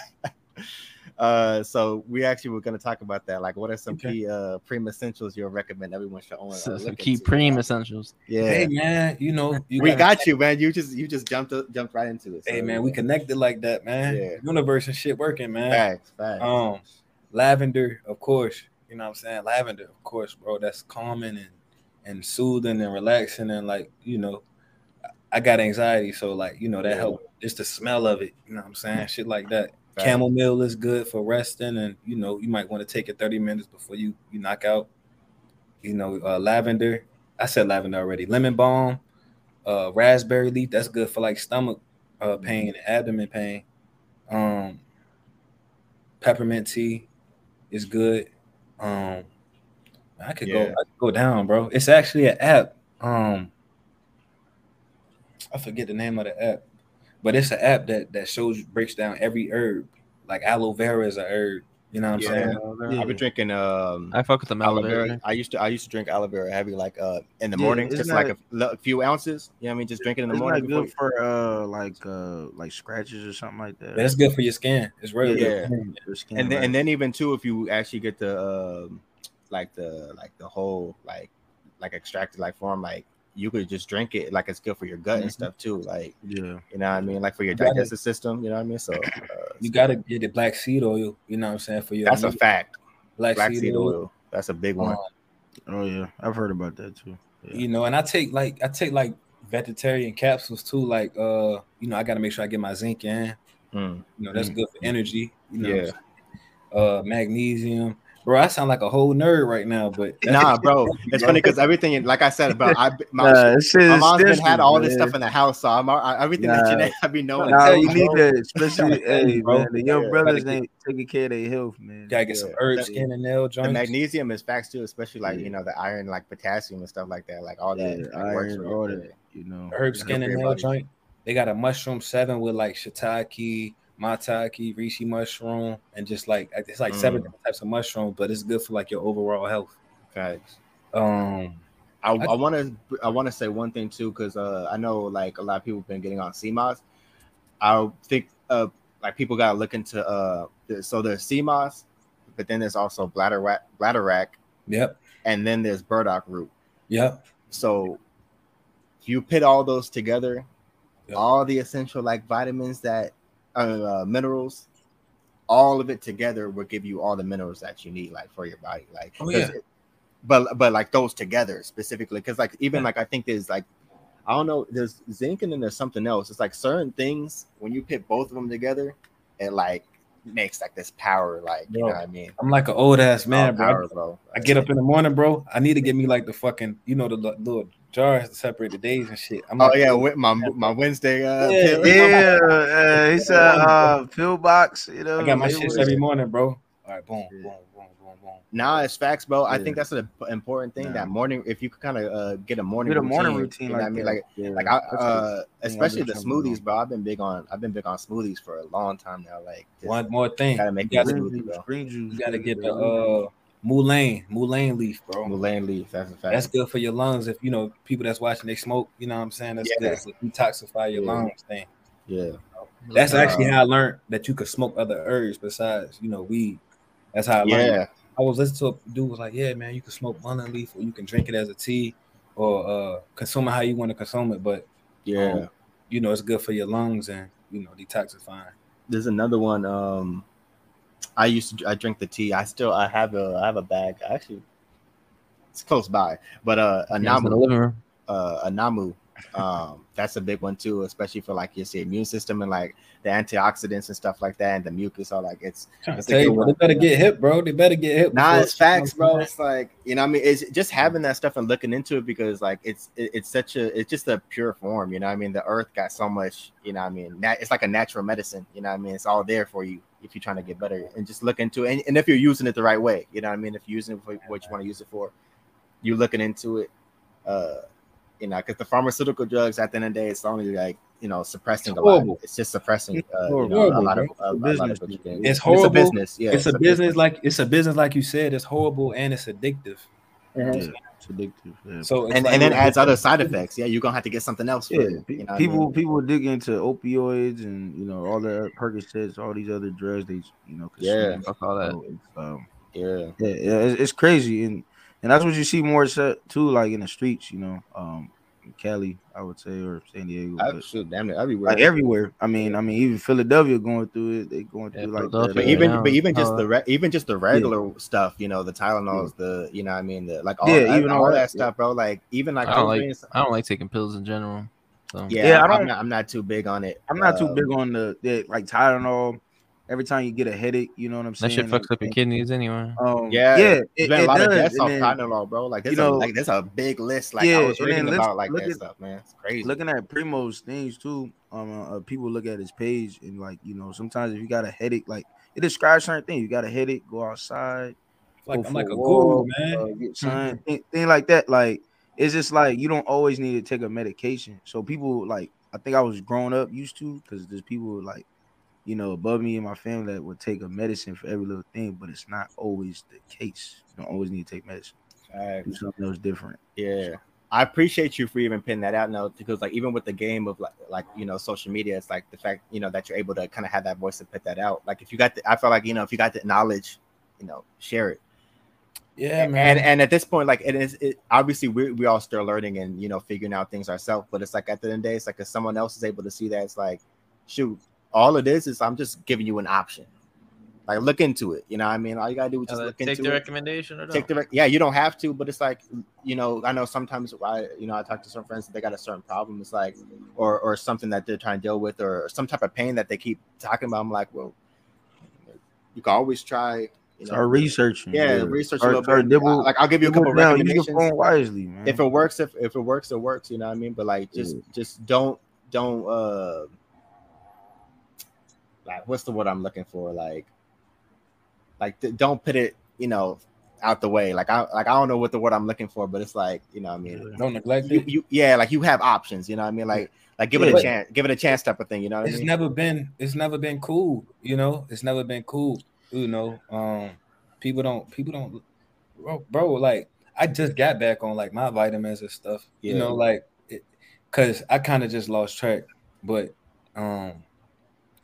uh, so we actually were gonna talk about that. Like, what are some Okay. key uh premium essentials you'll recommend everyone should own? So, some key into? premium essentials. Yeah, Hey man, you know you we gotta- got you, man. You just you just jumped jumped right into it. Hey so, man, we connected like that, man. Yeah. Universe and shit working, man. Facts, facts. Um, lavender, of course. You know what I'm saying? Lavender, of course, bro. That's calming and and soothing and relaxing and like you know, I got anxiety, so like you know that Yeah. help. Just the smell of it. You know what I'm saying? Shit like that. Facts. Chamomile is good for resting, and you know you might want to take it 30 minutes before you you knock out. You know, uh, lavender. I said lavender already. Lemon balm, uh, raspberry leaf. That's good for like stomach uh, pain, and abdomen pain. Um, peppermint tea is good. Um, I could go, I could go down, bro. It's actually an app. Um, I forget the name of the app, but it's an app that that shows breaks down every herb. Like aloe vera is a herb. You know what I'm Yeah. saying? I've been drinking um I fuck with the aloe aloe vera. vera. I used to I used to drink aloe vera heavy like uh in the Yeah, morning, isn't just that- like a, l- a few ounces. You know what I mean? Just drinking in the It's morning. not before good for uh like uh like scratches or something like that. That's good for your skin. It's real Yeah. good. Your skin, and then right? and then even too if you actually get the um like the like the whole like like extracted like form like you could just drink it like it's good for your gut and Mhm. stuff too like yeah, you know what i mean like for your You gotta- digestive system you know what i mean so uh, You gotta get the black seed oil. You know what I'm saying for your that's a fact black, black seed oil that's a big one Um, oh yeah, I've heard about that too. Yeah. you know and i take like i take like vegetarian capsules too like uh you know i gotta make sure i get my zinc in Mm. you know that's Mm. good for energy you know Yeah. uh magnesium bro i sound like a whole nerd right now but nah bro it's funny because everything like i said about i my, Nah, my mom's been had all this man. stuff in the house so i'm I, everything that Nah. Jeanette, i be knowing Nah, you you, need bro. that, especially hey bro. man, the young Yeah. brothers Gotta ain't taking care of their health, man. gotta get some Yeah. herb That- skin and nail the magnesium is facts too especially like Yeah. you know the iron like potassium and stuff like that like all that Yeah, like, works iron, for all you. that, you know. herb skin and nail joint they got a mushroom seven with like shiitake maitake reishi mushroom and just like it's like seven Mm. different types of mushroom, but it's good for like your overall health facts um I, I want to I want to say one thing too because uh, I know like a lot of people have been getting on sea moss. I think uh, like people got to look into uh, the, so there's sea moss, but then there's also bladderwrack, bladder rack, yep and then there's burdock root. yep So you put all those together, Yep. all the essential like vitamins that uh, uh, minerals, all of it together will give you all the minerals that you need like for your body. Like, Oh, yeah. it- but but like those together specifically, because like even Yeah. like I think there's like I don't know, there's zinc and then there's something else. It's like certain things when you put both of them together, it like makes like this power, like you know what I mean? I'm like an old ass man, bro. power, bro. I get up in the morning, bro. I need to get me like the fucking, you know, the li- little jars to separate the days and shit. I'm Oh yeah, with my my Wednesday. Uh, Yeah, pill. Yeah, uh, he said uh, pill box. You know, I got my they shit every morning, bro. All right, boom, Yeah. boom, boom, boom, boom. Nah, it's facts, bro. I Yeah. think that's an important thing. Nah. That morning, if you could kind of uh, get a morning Get a morning routine, routine you know like what I mean, like Yeah, like I, uh, especially I've the been trying to smoothies, bro. I've been big on I've been big on smoothies for a long time now. Like, One more thing, gotta you make gotta, green juice, bro. green juice. you gotta get the uh mullein, mullein leaf, bro. Mullein leaf. That's a fact. That's good for your lungs. If you know people that's watching, they smoke. You know what I'm saying? That's Yeah. good. It's a detoxify your Yeah. lungs thing. yeah, That's actually how I learned that you could smoke other herbs besides, you know, weed. That's how I learned. yeah. I was listening to a dude was like, "Yeah, man, you can smoke mullein leaf, or you can drink it as a tea, or uh, consume it how you want to consume it. But Yeah. Um, you know, it's good for your lungs and you know, detoxifying. There's another one. Um, I used to I drink the tea. I still I have a I have a bag. Actually, it's close by, but uh, a Yeah, it's in the namu. uh, a namu. Um, that's a big one too, especially for like your say, immune system and like the antioxidants and stuff like that, and the mucus. All like it's It's you, they better get hip, bro. They better get hip. nah, it's facts, bro. It's like you know, I mean, it's just having that stuff and looking into it because like it's it, it's such a it's just a pure form. You know, I mean, the earth got so much. You know, I mean, nat- it's like a natural medicine. You know, I mean, it's all there for you if you're trying to get better and just look into it. And, and if you're using it the right way, you know, what I mean, if you're using it for what you want to use it for, you're looking into it. Uh, you know, because the pharmaceutical drugs at the end of the day, it's only like you know suppressing It's a lot. It's just suppressing uh, you horrible, know, a lot of bro. a, It's a a lot of business, what you dude. can- It's a business. Yeah, it's a business like it's a business like you said. It's horrible and it's addictive. Yeah, it's addictive. Yeah. So it's and like- and then adds other side effects. Yeah, you're gonna have to get something else. For Yeah, it, you know what I people mean? people dig into opioids and you know all the Percocets, all these other drugs they you know Yeah. all that. So it's, um, Yeah, yeah, yeah, it's, it's crazy, and and that's what you see more set too, like in the streets, you know, um, in Cali, I would say, or San Diego, I, but, shoot, damn it, everywhere. like everywhere. I mean, I mean, even Philadelphia going through it, they going Yeah, through like that. but even now, but even just uh, the re- even just the regular stuff, you know, the Tylenols, the you know, I mean, the like all, Yeah, that, even all all that, that, stuff, bro. Like even like I don't like- I don't like taking pills in general. So yeah, Yeah, I I'm, don't- I'm not too big on it. I'm not too Um, big on the, the like Tylenol. Every time you get a headache, you know what I'm saying? that saying. shit fucks up your kidneys anyway. Um, Yeah, yeah, There's it, been a it lot of does, deaths and off then- Tylenol, bro. Like there's you know- a like there's a big list. Like Yeah, I was and reading then about like that at- stuff, man. It's crazy. looking at Premo's things too, um, uh, people look at his page and like you know sometimes if you got a headache, like it describes certain things. You got a headache, go outside, like go I'm like a walk, guru, man. uh, get sun, thing, thing like that. Like it's just like you don't always need to take a medication. So people like I think I was growing up used to because there's people like you know above me and my family that would take a medicine for every little thing, but it's not always the case. You don't always need to take medicine. Facts. Do something else different. Yeah. I appreciate you for even pinning that out now because like even with the game of like like you know social media, it's like the fact you know that you're able to kind of have that voice and put that out. Like if you got the I feel like you know if you got the knowledge, you know, share it. Yeah, and man. and at this point, like it is it obviously we we all still learning and you know figuring out things ourselves. But it's like at the end of the day, it's like if someone else is able to see that, it's like, shoot, all it is is I'm just giving you an option. Like look into it. You know what I mean? All you gotta do is just Uh, look take into the it recommendation or take no? the rec- yeah you don't have to but it's like you know i know sometimes i you know i talk to some friends that they got a certain problem it's like or or something that they're trying to deal with or some type of pain that they keep talking about i'm like well you can always try you know Start researching. yeah research a little bit dibble- like i'll give you a couple down. Recommendations wisely, man. if it works if, if it works it works you know what i mean but like just just don't don't uh like what's the word i'm looking for like like th- don't put it you know out the way like i like i don't know what the word i'm looking for but it's like you know what i mean Don't neglect you, it. you yeah like you have options you know what i mean like like give it a chance give it a chance type of thing you know what i It's mean never been. It's never been cool. You know. It's never been cool. You know. Um. People don't. People don't. Bro, bro like I just got back on like my vitamins and stuff. You know, like, it, cause I kind of just lost track. But um,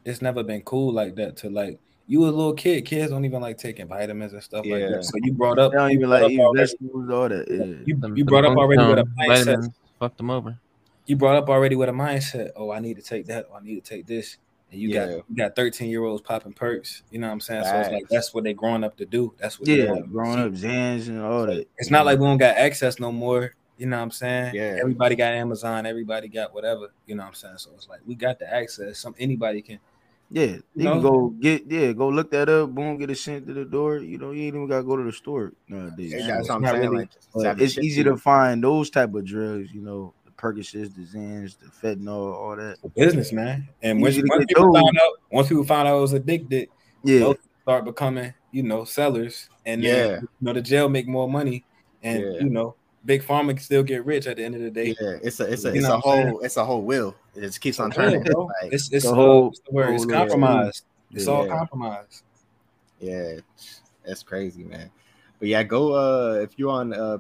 it's never been cool like that. To like you a little kid. Kids don't even like taking vitamins and stuff like Yeah. that. So you brought up. They don't even like eat vegetables, all that. Yeah. You, Them- you brought up already with a mindset. vitamins fucked them over. you brought up already with a mindset. Oh, I need to take that. Or I need to take this. And you Yeah. got you got 13 year olds popping perks. You know what I'm saying? So it's like that's what they growing up to do. That's what they Yeah, growing up, Xans and all that. It's not like we don't got access no more. You know what I'm saying? Yeah. Everybody got Amazon. Everybody got whatever. You know what I'm saying? So it's like we got the access. Some anybody can. Yeah, you know? can go get yeah, go look that up. Boom, get it sent to the door. You know, you ain't even gotta go to the store nowadays. Yeah, Yeah, that's it's what i'm saying really- like, just But have it it's easy you. to find those type of drugs. You know, the Percocets, the Xans, the fentanyl, all that. business, man. And once, Easy to once people those. found out, once people found out I was addicted, Yeah, those start becoming, you know, sellers. And then, Yeah. you know, the jail make more money. And Yeah. you know, big pharma can still get rich at the end of the day. yeah it's a it's a You it's a what saying? whole it's a whole wheel it just keeps on turning bro. like, It's it's The whole- what's the word? It's whole little- compromised. It's all compromised. Yeah, that's crazy, man. But yeah, go uh if you're on uh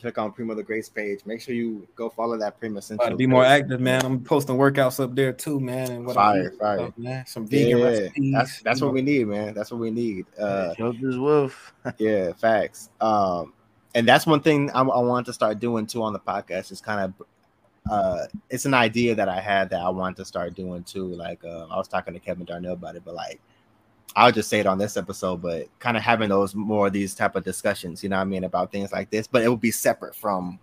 click on Premo the Great's page, make sure you go follow that Premo About Essential. be more active, man. I'm posting workouts up there too, man. And what I Fire, eat and fire. stuff, man. Some vegan Yeah, recipes. that's that's what know. we need, man. That's what we need. Uh health is wealth. yeah, facts. Um and that's one thing I, I want to start doing too on the podcast is kind of uh it's an idea that I had that I want to start doing too. Like uh, I was talking to Kevin Darnell about it, but like I'll just say it on this episode, but kind of having those more of these type of discussions, you know what I mean, about things like this, but it will be separate from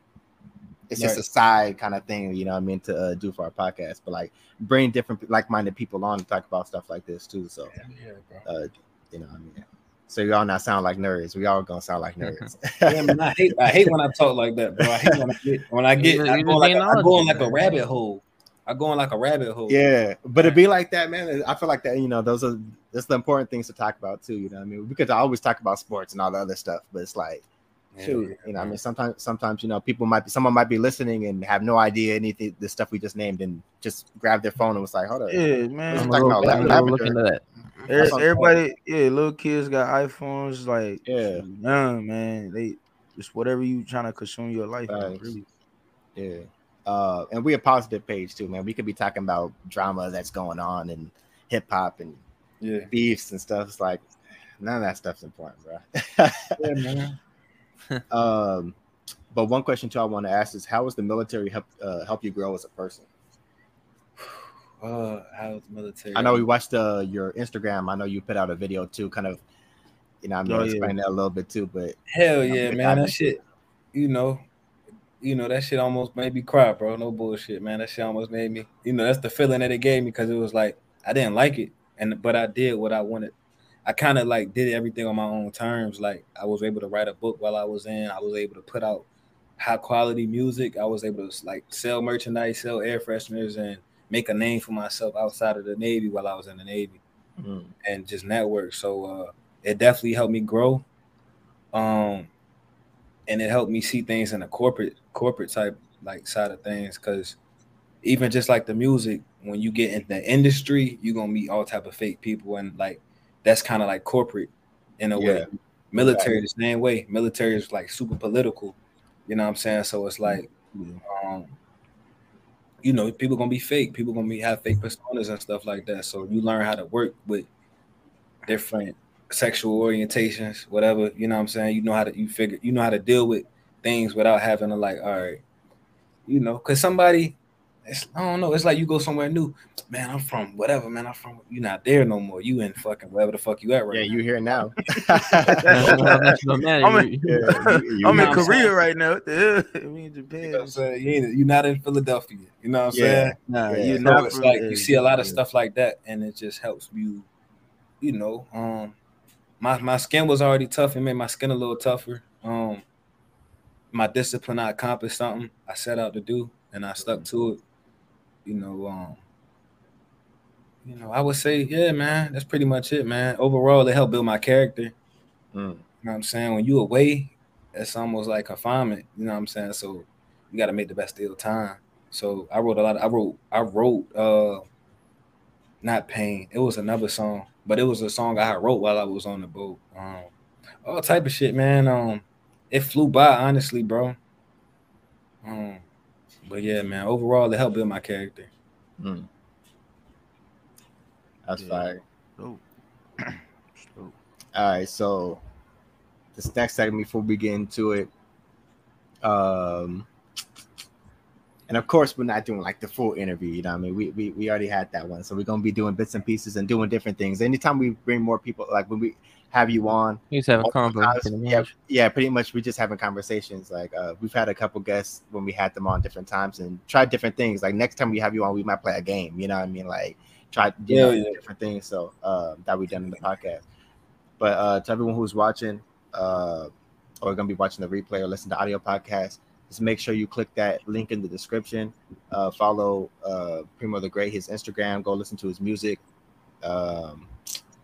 it's just a side kind of thing, you know what I mean, to uh, do for our podcast, but like bring different like-minded people on to talk about stuff like this too. So Yeah, bro. uh you know what I mean. So y'all not sound like nerds. We all gonna sound like nerds. Yeah, man, I hate I hate when I talk like that, bro. I hate when I get when I get You- I you go like being a, I go in like a rabbit hole. I go in like a rabbit hole. Yeah, but it be like that, man. I feel like that, you know, those are that's the important things to talk about too. You know, what I mean, because I always talk about sports and all the other stuff, but it's like, Yeah, shoot, yeah, you know, I mean, sometimes, sometimes, you know, people might be, someone might be listening and have no idea anything, the stuff we just named, and just grab their phone and was like, hold on, Yeah, man. I'm I'm talking about go- I'm lavender. gonna look into that. Every- That's what I'm everybody, yeah, little kids got iPhones. Like, Yeah. young man, they it's whatever you trying to consume your life. man, really. Yeah. Uh, and we're a positive page too, man. We could be talking about drama that's going on and hip hop and Yeah, beefs and stuff. It's like none of that stuff's important, bro. yeah, man. um, but one question too I want to ask is how has the military help uh, help you grow as a person? Uh, how's military? I know we watched uh, your Instagram. I know you put out a video too, kind of, you know, I'm gonna yeah. explain that a little bit too. But Hell yeah, man. That shit, you know, you know, that shit almost made me cry, bro. No bullshit, man. That shit almost made me, you know, that's the feeling that it gave me because it was like I didn't like it, and but I did what I wanted. I kind of like did everything on my own terms. Like I was able to write a book while I was in. I was able to put out high quality music. I was able to like sell merchandise, sell air fresheners, and make a name for myself outside of the Navy while I was in the Navy mm, and just network. So uh, it definitely helped me grow. Um, and it helped me see things in a corporate corporate type like side of things because even just like the music, when you get in the industry, you're gonna meet all type of fake people and like that's kind of like corporate in a way. Yeah. Military the same way. Military is like super political. You know what I'm saying? So it's like um you know, people gonna be fake. People gonna be have fake personas and stuff like that. So you learn how to work with different sexual orientations, whatever. You know what I'm saying? You know how to you figure you know how to deal with things without having to like, all right, you know, because somebody, it's, I don't know, it's like you go somewhere new, man. I'm from whatever, man. I'm from. You're not there no more. You in fucking wherever the fuck you at right now. yeah, now. you here now. I'm you- Yeah, you- you I'm in know what I'm Korea saying? right now. What the hell? We in You Japan. know what I'm saying? You ain't, you're not in Philadelphia. You know what I'm Yeah. saying? Nah, Yeah. you're So not it's like there. you see a lot of Yeah. stuff like that, and it just helps you, you know. Um, my my skin was already tough. It made my skin a little tougher. Um, my discipline, I accomplished something I set out to do, and I stuck to it. You know, um, you know, I would say, yeah, man, that's pretty much it, man. Overall, it helped build my character. Mm, You know what I'm saying? When you away, it's almost like confinement. You know what I'm saying? So you got to make the best deal of time. So I wrote a lot. Of, I wrote. I wrote. uh Not pain. It was another song, but it was a song I wrote while I was on the boat. Um, all type of shit, man. Um, it flew by, honestly, bro. Um, but yeah, man. Overall, it helped build my character. mm. That's Yeah. fire. Dope. Dope. All right, so this next segment before we get into it, um, and of course we're not doing like the full interview. You know, what I mean, we we we already had that one, so we're gonna be doing bits and pieces and doing different things. Anytime we bring more people, like when we have you on, He's having multiple convo. times, pretty yeah, yeah, pretty much we just having conversations. Like uh, we've had a couple guests when we had them on different times and tried different things. Like next time we have you on, we might play a game. You know what I mean? Like try you know, yeah. different things. So uh, that we done in the podcast. But uh, to everyone who's watching, uh, or gonna be watching the replay or listen to audio podcast, just make sure you click that link in the description. Uh, follow uh, Premo the Great, his Instagram. Go listen to his music. Um,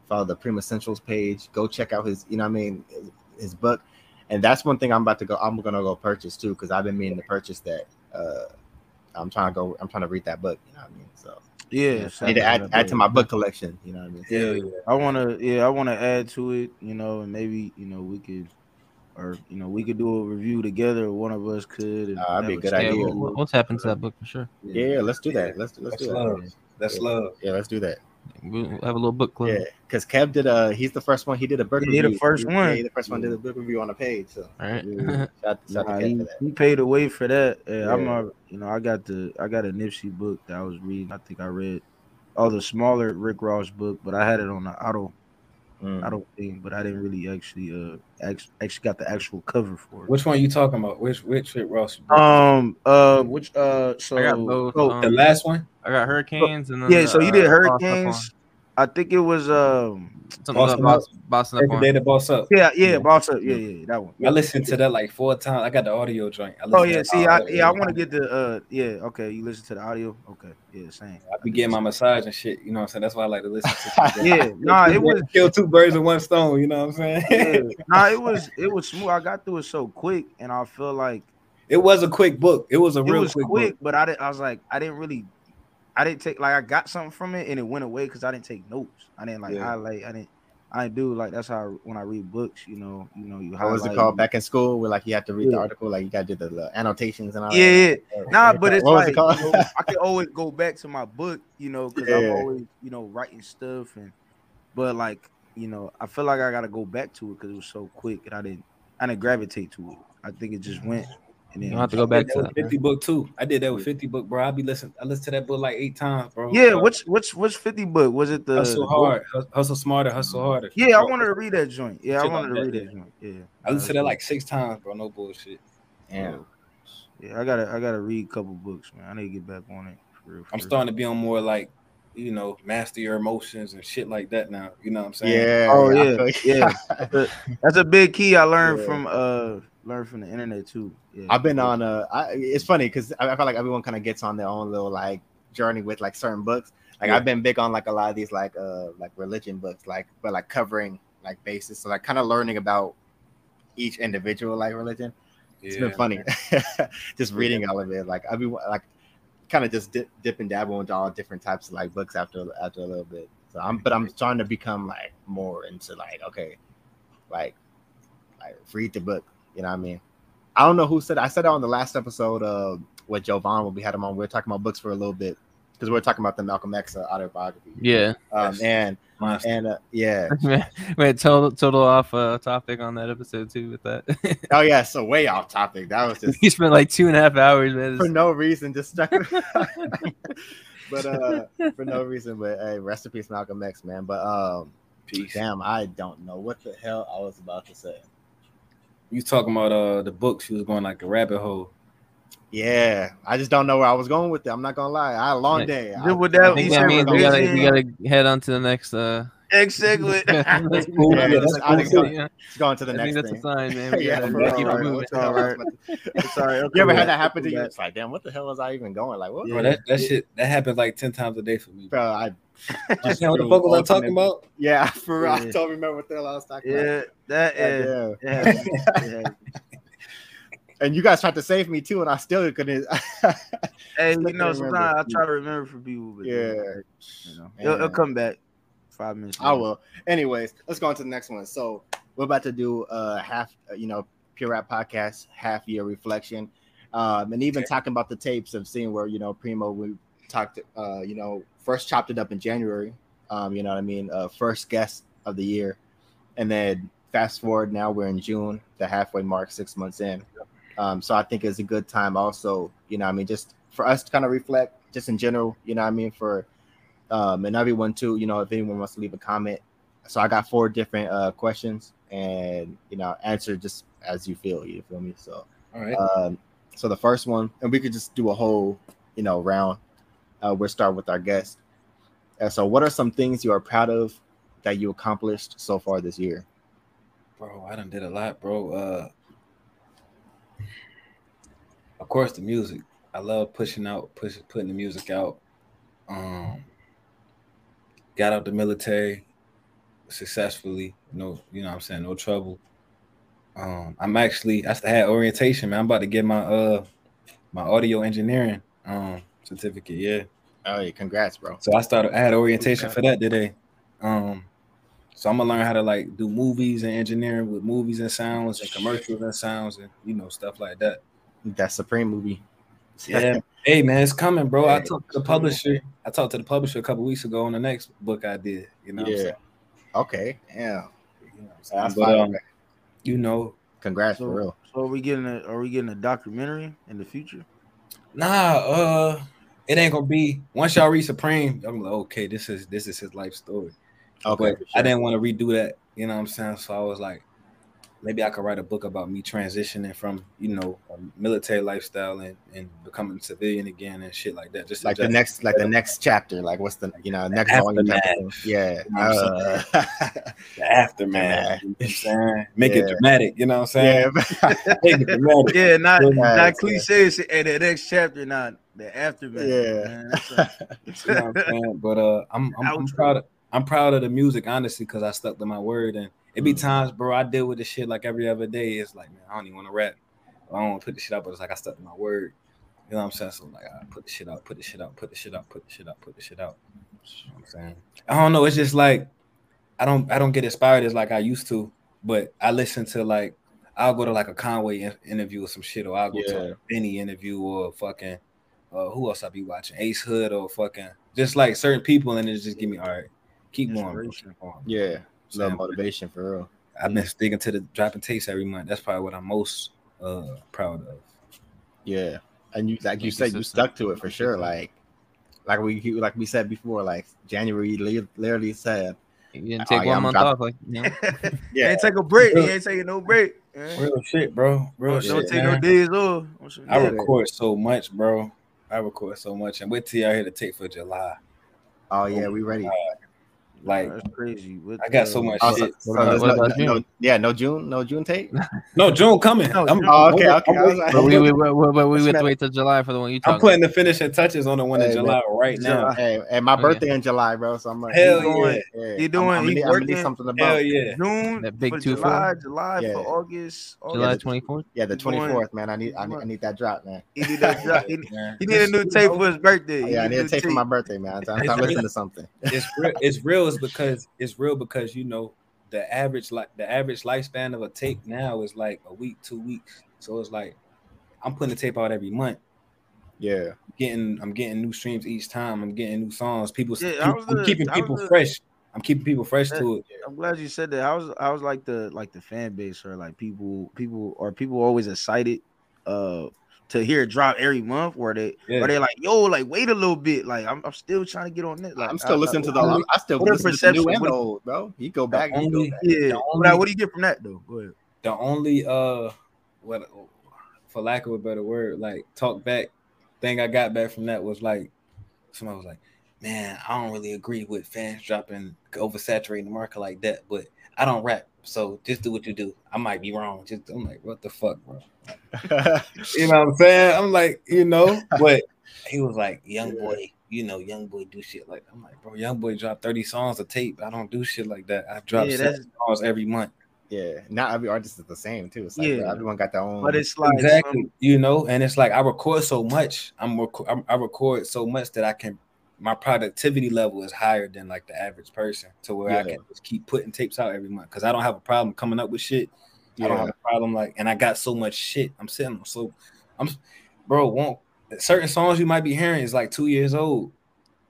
follow the Premo Essentials page. Go check out his, you know, what I mean, his, his book. And that's one thing I'm about to go. I'm gonna go purchase too because I've been meaning to purchase that. Uh, I'm trying to go. I'm trying to read that book. You know what I mean? So Yeah, I need to add, add to my book collection. You know what I mean? Hell yeah. I want to, yeah, I want to add to it, you know, and maybe you know we could, or you know we could do a review together. One of us could. And Uh, that'd be a good idea. we'll, we'll- we'll tap into that book for sure. Yeah, yeah, let's do that. Let's let's That's do love. that. That's Yeah. love. Yeah, let's do that. We'll we'll have a little book club. Yeah, because Kev did a. He's the first one. He did a book He did the first Yeah, one. he the first one did a book review on the page. So All right. Yeah. shout, shout Nah, to he, for that. he paid away for that. Yeah, I'm a, you know, I got the, I got a Nipsey book that I was reading. I think I read all the smaller Rick Ross book, but I had it on the auto, Mm. auto thing, but I didn't really actually, uh, actually, actually got the actual cover for it. Which one you talking about? Which which Rick Ross? Um, uh, which, uh, so I got both. oh, um, the last one? I got hurricanes and then yeah, so you did uh, Bossing Up Hurricanes. I think it was, um, on- something Bossing about Up. boss, bossing up Every on. day to boss up. yeah, yeah, boss up, yeah, yeah, that one. I listened to that like four times. I got the audio joint. I Oh listened yeah, see, that I, yeah, I want to get the, uh, yeah, okay, you listen to the audio, okay, yeah, same. I be getting my massage and shit. You know what I'm saying? That's why I like to listen to. Yeah, nah, it was, kill two birds with one stone. You know what I'm saying? yeah. nah, it was, it was smooth. I got through it so quick, and I feel like it was a quick book. It was a it real was quick, quick, book. but I didn't. I was like, I didn't really, I didn't take like I got something from it, and it went away because I didn't take notes. I didn't like Yeah. highlight. I didn't. I do like that's how when I read books, you know, you know, you What was it called back in school? Where like you have to read the article, like you got to do the, the annotations and all. Yeah, that. yeah. Nah, but it's like it you know, I can always go back to my book, you know, because I'm always, you know, writing stuff and but like, you know, I feel like I gotta go back to it because it was so quick and I didn't I didn't gravitate to it. I think it just went and You then don't have to go back to that that. with 50 book too. I did that with 50 book, bro. I be listening. I listened to that book like eight times, bro. Yeah, Bro, which which which 50 book? Was it the hustle hard, hus- hustle smarter, hustle harder. Yeah, I wanted to read that joint. Yeah, I wanted like to read that, that joint. Yeah. I listened to that like six times, bro. No bullshit. Yeah. Yeah, I gotta I gotta read a couple books, man. I need to get back on it. For real, for I'm real. starting to be on more like, you know, master your emotions and shit like that now. You know what I'm saying? Yeah. Oh yeah, yeah. That's a, that's a big key I learned Yeah. from uh learned from the internet too. Yeah. I've been on uh I, it's funny because I, I feel like everyone kind of gets on their own little like journey with like certain books. Like Yeah. I've been big on like a lot of these like uh like religion books, like but like covering like basis. So like kind of learning about each individual like religion. It's been funny. just reading all of it. Like I've been like kind of just dip, dip and dabble into all different types of like books after after a little bit. So I'm but I'm trying to become like more into like okay, like like read the book. You know what I mean? I don't know who said I said it on the last episode of with Jovan when we had him on. We were talking about books for a little bit because we were talking about the Malcolm X uh, autobiography. Yeah, Um, Yes. and Monster. and uh, yeah. wait, total total off uh, topic on that episode too with that. Oh yeah. So way off topic. That was just he spent like two and a half hours, man. for no reason, just stuck. but uh, for no reason. But hey, rest in peace, Malcolm X, man. But um, Peace. damn, I don't know what the hell I was about to say. You talking about uh the books? You was going like a rabbit hole. Yeah, I just don't know where I was going with it. I'm not gonna lie. I had a long day. Then with that, I he think that means we gotta, we gotta head on to the next. Uh, X segment. That's cool. Yeah, Yeah, that's- that's I think cool. so. Yeah, Let's go to the I next think that's a thing. sign, man. We yeah, gotta, for we real, gotta keep bro. moving. What the hell was I about to- Sorry, okay, You ever had that happen to you? It's like, damn, what the hell was I even going? Like, what? Bro, that, that shit that happens like ten times a day for me. Bro, I Like, damn, what the fuck was I talking about? Yeah, for real. I Yeah. don't remember what the hell I was talking. Yeah, that Yeah, yeah. yeah. yeah. yeah. And you guys tried to save me too, and I still couldn't. Hey, Still you know, sometimes I try to remember for people, but Yeah. you know, it'll, it'll come back five minutes. I will. Anyways, let's go on to the next one. So we're about to do a half, you know, pure rap podcast half year reflection, um, and even Okay. talking about the tapes of seeing where you know Premo we talked, uh, you know, first chopped it up in January. Um, you know what I mean? Uh, first guest of the year, and then fast forward now we're in June, the halfway mark, six months in. Um, so I think it's a good time also, you know, I mean, just for us to kind of reflect, just in general, you know, what I mean, for um, and everyone too. You know, if anyone wants to leave a comment. So I got four different uh, questions, and you know, answer just as you feel. You feel me? So, All right. um, so the first one, and we could just do a whole, you know, round. Uh, we'll start with our guest. So, what are some things you are proud of that you accomplished so far this year? Bro, I done did a lot, bro. Uh of course the music. I love pushing out, push putting the music out. Um got out the military successfully. No, you know what I'm saying, no trouble. Um I'm actually I still had orientation, man. I'm about to get my uh my audio engineering um certificate, yeah. Oh, yeah, congrats, bro. So I started. I had orientation for that today. Um, so I'm gonna learn how to like do movies and engineering with movies and sounds and commercials and sounds and you know stuff like that. That Supreme movie. Yeah. hey man, it's coming, bro. I Yeah. talked to the publisher. I talked to the publisher a couple weeks ago on the next book I did. You know, what I'm yeah. saying? Okay. Yeah. You know, what I'm? That's But, um, you know, Congrats So- for real. So are we getting a are we getting a documentary in the future? nah, uh, it ain't gonna be once y'all read Supreme. I'm like, okay, this is this is his life story. Okay. but for I didn't want to redo that. You know what I'm saying? So I was like, maybe I could write a book about me transitioning from you know a military lifestyle and, and becoming civilian again and shit like that. Just like the next like the next chapter like what's the you know next volume type of thing. Aftermath. yeah You know what I'm uh, the aftermath. You know what I'm? Make it dramatic. You know what I'm saying? yeah Make it dramatic. Yeah, not Yeah, not yeah. cliche. Say, hey, the next chapter, not the aftermath. Yeah. man. You know what I'm saying? But uh, I'm I'm, I'm proud of I'm proud of the music honestly because I stuck to my word and it be Mhm. times, bro. I deal with this shit like every other day. It's like, man, I don't even want to rap. I don't want to put the shit out, but it's like I stuck to my word. You know what I'm saying? So I'm like, I put the shit out, put the shit out, put the shit out, put the shit out, put the shit out. You know what I'm saying? I don't know. It's just like I don't I don't get inspired as like I used to, but I listen to like I'll go to like a Conway interview or some shit, or I'll go to Yeah. a Benny interview or fucking uh, who else I be watching Ace Hood or fucking just like certain people, and it just give me all right, keep going, bro, Inspiration. keep going. Yeah, little Saying, motivation for real. I've been sticking to the dropping tapes every month. That's probably what I'm most uh proud of. Yeah, and you like you said, you stuck to it for sure. Like, like we like we said before, like January literally said, You didn't Oh, take yeah, one I'm month dropping- off, like you know. yeah, ain't take a break. He ain't taking no break. man. Real shit, bro. Real Don't, shit. don't take no days off. I record so much, bro. I record so much, and wait till y'all hear the tape for July. oh yeah, we ready. Oh, Like That's crazy. What I got so much Oh, so, shit. so What about- what no, about no- yeah, no June, no June tape. No, June coming. No, I'm, June. Oh, okay, I'm- okay. I was like, But we, we, we, we, we have to wait till July for the one you I'm talking. putting the finishing touches on the one in Hey, July right now. hey, and my oh, Okay. birthday in July, bro. So I'm like, Hell you yeah. yeah. You doing- I'm, I'm, he need, I'm gonna need working? something Hell about. yeah. June That big for two July, July Yeah. for August. Oh, July August. twenty fourth. Yeah, the 24th, man. I need, I need, I need that drop, man. He need that drop. He, need a new tape for his birthday. Yeah, I need need a a tape for my birthday, man. I'm trying to listen to something. it's real. It's real is because it's real because you know the average like the average lifespan of a tape now is like a week, two weeks. So it's like I'm putting the tape out every month. Yeah, Getting I'm getting new streams each time. I'm getting new songs. People, Yeah, I was I'm keeping I was people the- fresh. I'm keeping people fresh to it. I'm glad you said that. I was I was like the like the fan base or like people people are people always excited uh to hear it drop every month or they Yeah. or they like yo like wait a little bit like I'm, I'm still trying to get on it like I'm still I- listening I- to the. I'm, I still what are listen to the new perception- and old, bro. You go back, you go only- back. yeah The what, only- what do you get from that though go ahead the only uh what for lack of a better word like talk back thing i got back from that was like somebody was like man i don't really agree with fans dropping oversaturating the market like that but i don't rap so just do what you do. I might be wrong. Just i'm like what the fuck bro? You know what i'm saying? I'm like you know but he was like young boy you know young boy do shit like i'm like bro young boy drop 30 songs a tape. I don't do shit like that. I drop Yeah, seven songs every month. Yeah, not every artist is the same too. It's like Yeah. everyone got their own. but it's like exactly um, you know and it's like i record so much. I'm, rec- I'm i record so much that i can my productivity level is higher than like the average person to where i can just keep putting tapes out every month because i don't have a problem coming up with shit. I don't have a problem like and i got so much shit. I'm sitting on so i'm bro won't certain songs you might be hearing is like two years old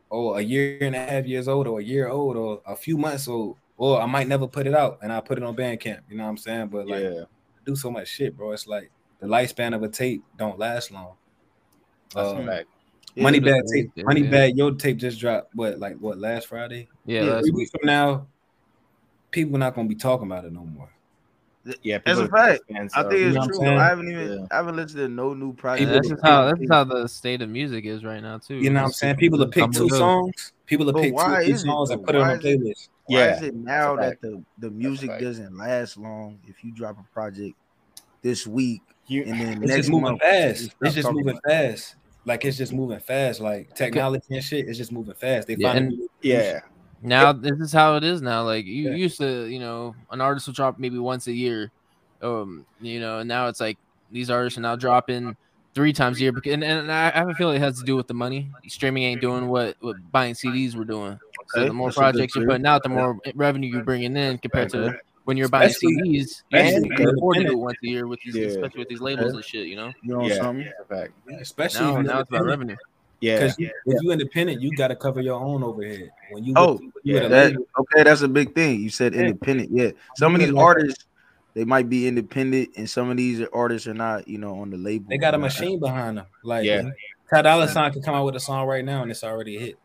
or a year and a half years old or a year old or a few months old or i might never put it out and i put it on bandcamp you know what i'm saying? But like yeah, do so much shit, bro. It's like the lifespan of a tape don't last long. that's a um, fact. yeah, Money but- bad tape, yeah, money yeah. bad. Your tape just dropped. What like what last Friday? Yeah, Yeah, last Three weeks from now, people not gonna be talking about it no more. Yeah, That's a fact. fans I are- think You it's know true. I haven't even Yeah. I haven't listened to no new And project. that's just how that's how the state of music is right now too. You know what I'm saying? People will pick come two and songs. People will But pick two, why three it, songs and though? put it on Why a playlist. Why Yeah, is it now that the, the music doesn't last long if you drop a project this week You- and then It's next just moving month fast. It's just moving fast. Like it's just moving fast. Like technology and shit. It's just moving fast. They Yeah, find yeah, Now this is how it is now. Like you Yeah. used to, you know, an artist will drop maybe once a year, um, you know, and now it's like these artists are now dropping three times a year. Because, and, and I have a feeling it has to do with the money. Streaming ain't doing what, what buying CDs were doing. So Okay, the more that's projects you're putting out, the more revenue you're bringing in compared to when you're buying CDs. And you can afford to do it once a year with these, Yeah. especially with these labels and shit. You know, You know yeah, something? that's a fact. Especially now if now it's about independent. revenue. Yeah, Because if you independent, you got to cover your own overhead. When you Oh, with, yeah, That, okay, that's a big thing. You said independent. Yeah. Some of these artists, they might be independent, and some of these artists are not, you know, on the label. they got a machine behind them. Like Yeah. Ty Dolla Sign can come out with a song right now and it's already a hit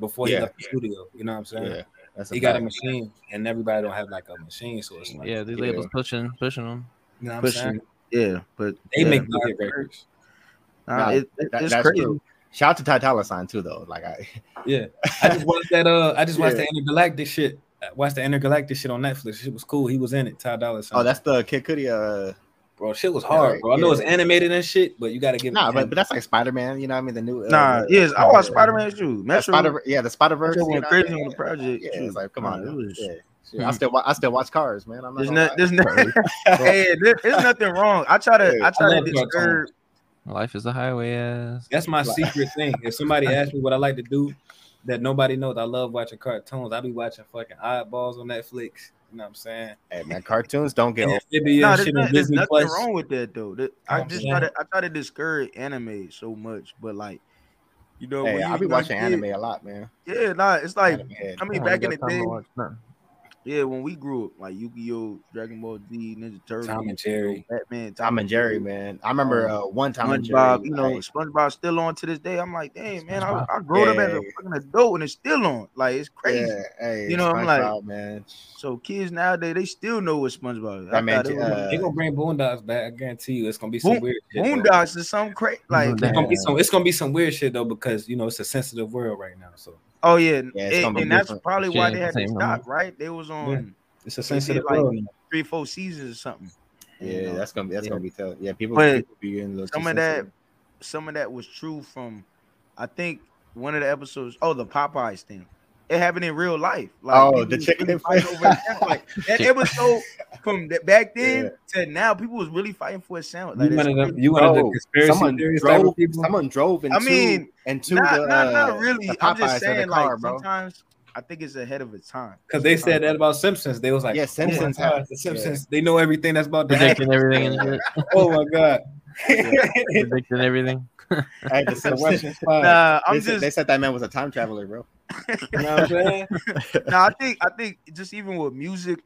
before he Yeah. left the studio. You know what I'm saying? Yeah, that's He got a machine, and everybody don't have like a machine, so it's like, Yeah, these Yeah. labels pushing pushing them. you know what I'm pushing. saying? Yeah, but They yeah, make no records. nah, Nah, it, it- That- it's that's crazy. true. Shout out to Ty Dolla Sign too, though. Like I, Yeah, I just watched that. Uh, I just watched Yeah. the Entergalactic shit. I watched the Entergalactic shit on Netflix. Shit was cool. He was in it. Ty Dolla Sign. oh, that's the Kid Cudi. Uh, bro. Shit was hard, right. bro. I know Yeah. it's animated and shit, but you got to give. it nah, but, but that's like Spider Man. You know what I mean? The new. Uh, Nah, the- yes, I uh, watched Spider Man too. the Metro, Spider, yeah, the Spider Verse. Metro went crazy on the project. Yeah, it's like, come Nah, on, it was- yeah. Shit, I still, wa- I still watch Cars, man. I'm not. There's gonna not, there's not, hey, there, there's nothing wrong. I try to, Yeah, I try I to love discourage. Life is a highway ass. That's my secret thing. If somebody asks me what I like to do, that nobody knows. I love watching cartoons. I be watching fucking Oddballs on Netflix. You know what I'm saying? Hey man, cartoons don't get old. Amphibian No, there's, shit on not, there's Disney nothing Plus. wrong with that though. That- I oh, just saying. try to I try to discourage anime so much, but like, you know, Hey, I you be watching kid- anime a lot, man. Yeah, nah, it's like Anime. I mean, back in the day, to watch nothing. Yeah, when we grew up, like Yu-Gi-Oh, Dragon Ball Z, Ninja Turtles, Tom and Jerry. Batman, Tom and Jerry, man. I remember Um, uh, one time and Jerry. SpongeBob, you know, like, SpongeBob's still on to this day. I'm like, dang, man, I, SpongeBob. I grew up as a Yeah. fucking adult and it's still on. Like, it's crazy. yeah, hey, You know, I'm like- man. So kids nowadays, they still know what SpongeBob is. I That man, thought it uh, They gonna bring Boondocks back. I guarantee you, it's gonna be some Boon- weird shit. though. Boondocks is some crazy. Like. It's gonna be some. It's gonna be some weird shit though because you know it's a sensitive world right now. So oh yeah, Yeah, it's and, gonna be and that's different. probably why they had to stop. Right? They was on it's a did, sensitive like, world. three, four seasons or something. Yeah, You know? that's gonna be that's Yeah. gonna be tough. Yeah, people, But people be getting some too of that some of that was true from I think one of the episodes. Oh, the Popeyes thing. It happened in real life. Like Oh, the chicken really and fighting over a sandwich. Like that was so from that back then Yeah. to now, people was really fighting for a sandwich. Like You that's one of them. You one of the Bro, conspiracy someone theories drove. people. Someone drove into. I mean, into not, the, not, uh, not really. the I'm just saying, car, like bro. sometimes I think it's ahead of its time. Because they said that about Simpsons. They was like, Yeah, oh Simpsons God, the Simpsons. They know everything that's about to Predicting happen. everything and shit. oh my god. Predicting everything. Hey, the The Simpsons. Western Nah, I'm they, said, just they said that man was a time traveler, bro. You know what I'm saying? no, I think I think just even with music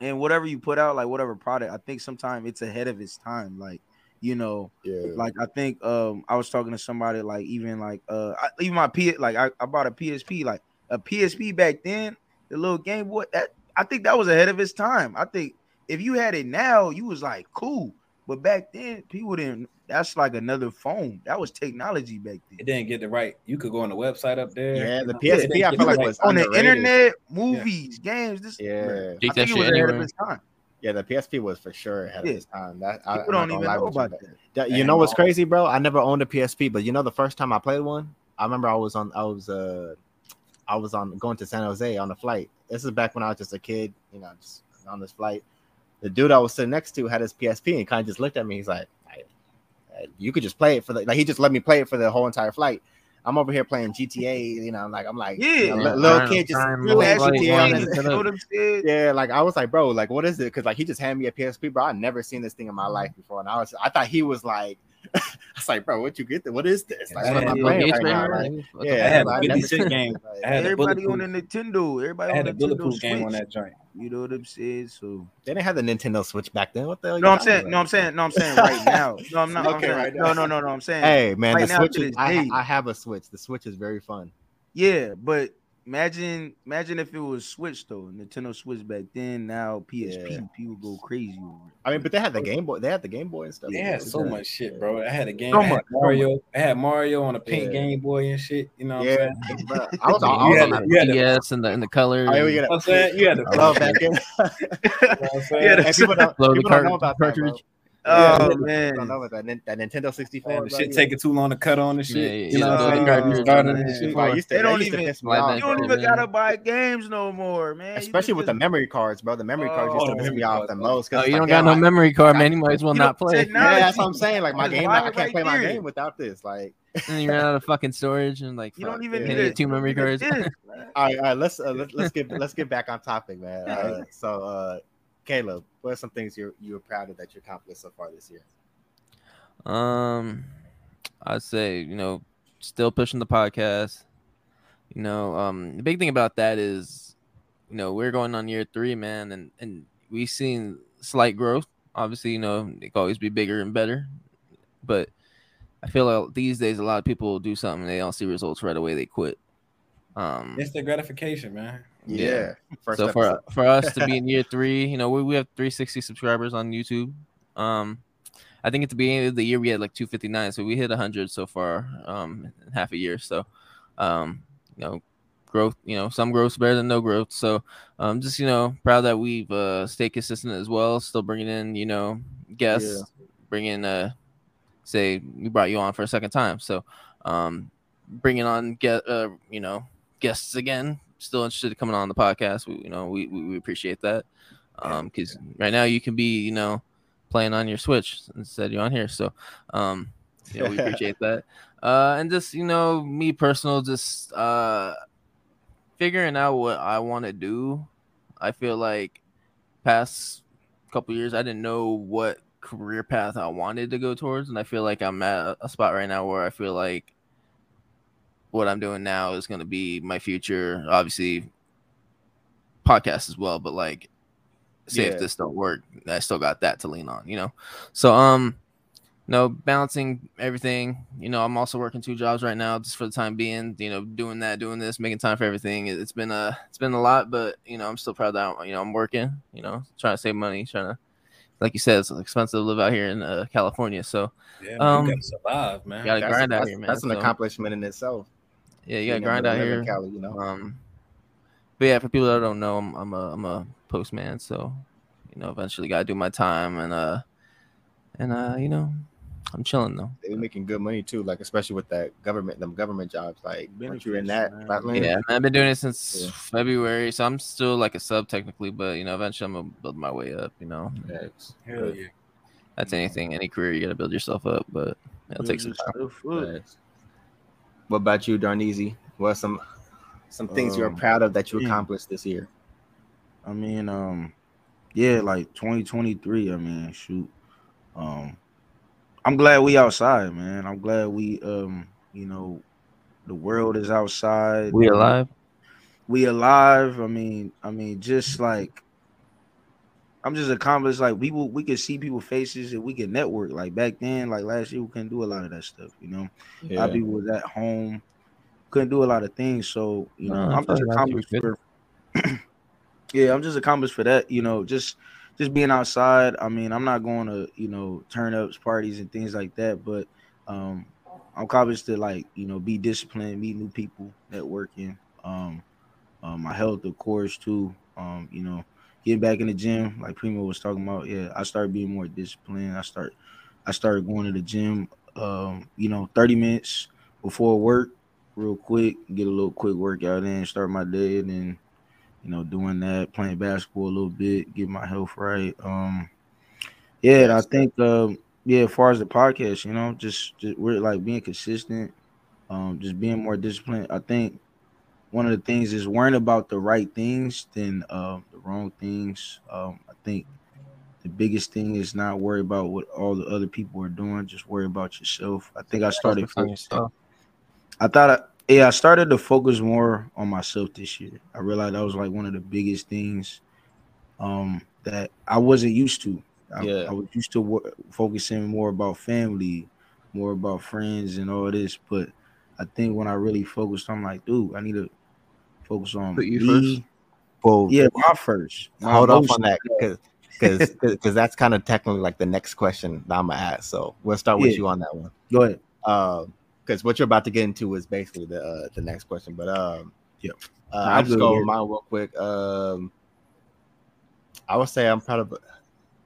and whatever you put out, like whatever product, I think sometimes it's ahead of its time. Like, you know, Yeah. like I think um I was talking to somebody like even like uh I, even my P like I, I bought a PSP like a PSP back then, the little Game Boy. That I think that was ahead of its time. I think if you had it now, you was like cool, but back then people didn't. That's like another phone. That was technology back then. It didn't get the right. You could go on the website up there. Yeah, the PSP it didn't I feel like right. was on the underrated. internet, movies, games. This Yeah. Take I that think it shit was ahead of its time. Yeah, the PSP was for sure ahead Yeah. of its time. That I, People I'm don't even know about but- that. You And know what's all- crazy, bro? I never owned a PSP, but you know the first time I played one, I remember I was on I was uh I was on going to San Jose on a flight. This is back when I was just a kid, you know, just on this flight. The dude I was sitting next to had his PSP and kind of just looked at me. He's like, "Hey, hey, "You could just play it for the like." He just let me play it for the whole entire flight. I'm over here playing GTA, you know. I'm like, I'm like, you Yeah. know, Yeah, little trying- kid just trying Real Like, playing action like, GTA. wanted games, to you set know up. what I'm saying? Yeah, like I was like, bro, like what is it? Because like he just handed me a PSP, bro. I never seen this thing in my mm-hmm. life before, and I was, I thought he was like, I was like, bro, what you get? There? What is this? Like, what am I Yeah, playing right now? Like, yeah, I had like, a I 50 never game. I had Everybody on the Nintendo, everybody I had on a Nintendo Switch. game on that joint. You know what I'm saying? So They didn't have the Nintendo Switch back then. What the hell? no, you I'm talking saying, no, I'm saying, no, I'm saying right now. No, I'm not. I'm Okay, right no, now. no, no, no. no. I'm saying, Hey man, Right the now Switch. Is, this I. I have a Switch. The Switch is very fun. yeah, but imagine, imagine if it was Switch though, Nintendo Switch back then. Now PSP, Yeah. people go crazy over it. I mean, but they had the Game Boy. They had the Game Boy and stuff. They had so Yeah. much shit, bro. I had a game. So I had so Mario. I had Mario on a pink Yeah. Game Boy and shit. You know what Yeah, I'm saying? bro. I was, I was had on to- that. you had and the and the color. Oh, yeah, we and get You know what I'm saying? You had to I love that game. You know what I'm saying? Yeah, people don't, Load the people don't know cart- about that, bro. Cartridge. Yeah, Oh man, don't know that, that Nintendo 64. Man, the bro, shit yeah. taking too long to cut on and shit. yeah, you know yeah. what I'm saying? Oh, You started and shit. Bro, I They don't even- piss me Slide off. that you don't even gotta buy games no more, man. Especially can with the memory cards, bro. The memory cards used Oh, to piss me off the bro. most. 'cause Oh, you like, don't damn, got no I- memory card, man. You might as well not play. technology- Yeah, that's what I'm saying. Like my game, I can't play my game without this. Like, And you ran out of fucking storage and like You fuck. don't even yeah. need Can't a, get two memory cards. all right, all right. Let's uh, let's, let's get let's get back on topic, man. Uh, so, uh, Caleb, what are some things you're you're proud of that you accomplished so far this year? Um, I'd say you know still pushing the podcast. You know, um, the big thing about that is, you know, we're going on year three, man, and and we've seen slight growth. Obviously, you know, it can always be bigger and better, but I feel like these days a lot of people do something and they don't see results right away, they quit. Um, Instant gratification, man. Yeah. First so for episode. for us to be in year three, you know, we, we have 360 subscribers on YouTube. Um, I think at the beginning of the year we had like 259, so we hit 100 so far, um, in half a year. So, um, you know, growth, you know, some growth's better than no growth. So, um, just you know, proud that we've uh stayed consistent as well, still bringing in, you know, guests, bringing uh, say we brought you on for a second time, so, um, bringing on get uh, you know, guests again still interested in coming on the podcast. We you know we, we, we appreciate that. Um because right now you can be you know playing on your switch instead you're on here. So um know we appreciate that. Uh, and just you know, me personal, just uh, figuring out what I want to do. I feel like past couple years, I didn't know what career path I wanted to go towards, and I feel like I'm at a spot right now where I feel like what I'm doing now is going to be my future. Obviously, podcast as well, but like, say Yeah. if this don't work, I still got that to lean on, you know. So, um, no, balancing everything. You know, I'm also working two jobs right now, just for the time being. You know, doing that, doing this, making time for everything. It- It's been a, it's been a lot, but you know, I'm still proud that I'm, you know I'm working. You know, trying to save money, trying to, like you said, it's expensive to live out here in uh, California. So Yeah, man, Um, you gotta survive, man. gotta That's, grind out that's- here, man. that's an So, accomplishment in itself. Yeah, you gotta being grind to out here. in Cali, you know. Um, but yeah, for people that don't know, I'm I'm a I'm a postman, so you know, eventually gotta do my time and uh and uh you know, I'm chilling though. They be making good money too, like especially with that government, them government jobs. Like, once you're in that, man. Yeah, I've been doing it since Yeah. February, so I'm still like a sub technically, but you know, eventually I'm gonna build my way up. You know, Facts. Hell yeah. that's anything, any career, you gotta build yourself up, but it'll take some time. Facts. What about you, Darneezy? What are some some things you're Um, proud of that you yeah. accomplished this year? I mean, um, yeah, like 2023. I mean, shoot. Um, I'm glad we outside, man. I'm glad we, um, you know, the world is outside. We alive? We alive. I mean, I mean, just like I'm just accomplished. Like people, we could see people faces and we can network. Like back then, like last year, we couldn't do a lot of that stuff. You know, a lot of people was at home, couldn't do a lot of things. So you know, No, I I'm just accomplished for. yeah, I'm just accomplished for that. You know, just just being outside. I mean, I'm not going to you know turn ups, parties, and things like that. But um, I'm accomplished to like you know be disciplined, meet new people, networking. Um, um, my health, of course, too. Um, you know, getting back in the gym, like Premo was talking about. Yeah, I started being more disciplined. I start, I started going to the gym. Um, you know, 30 minutes before work, real quick, get a little quick workout in, start my day, and then, you know, doing that, playing basketball a little bit, get my health right. Um, yeah, I think, um, yeah, as far as the podcast, you know, just, just we're like being consistent, um, just being more disciplined. I think one of the things is worrying about the right things than um, the wrong things. Um, I think the biggest thing is not worry about what all the other people are doing. Just worry about yourself. I think I started. I thought, I, yeah, I started to focus more on myself this year. I realized that was like one of the biggest things um, that I wasn't used to. I, Yeah. I was used to focusing more about family, more about friends, and all this. But I think when I really focused, I'm like, dude, I need to focus on Put you me. Well, Yeah, my first. My hold off on that because because that's kind of technically like the next question that I'm gonna ask. So we'll start with Yeah. you on that one. Go ahead. Because what you're about to get into is basically the uh, the next question. But um, Yep. uh, I'll I'm just go with mine real quick. Um, I would say I'm proud of.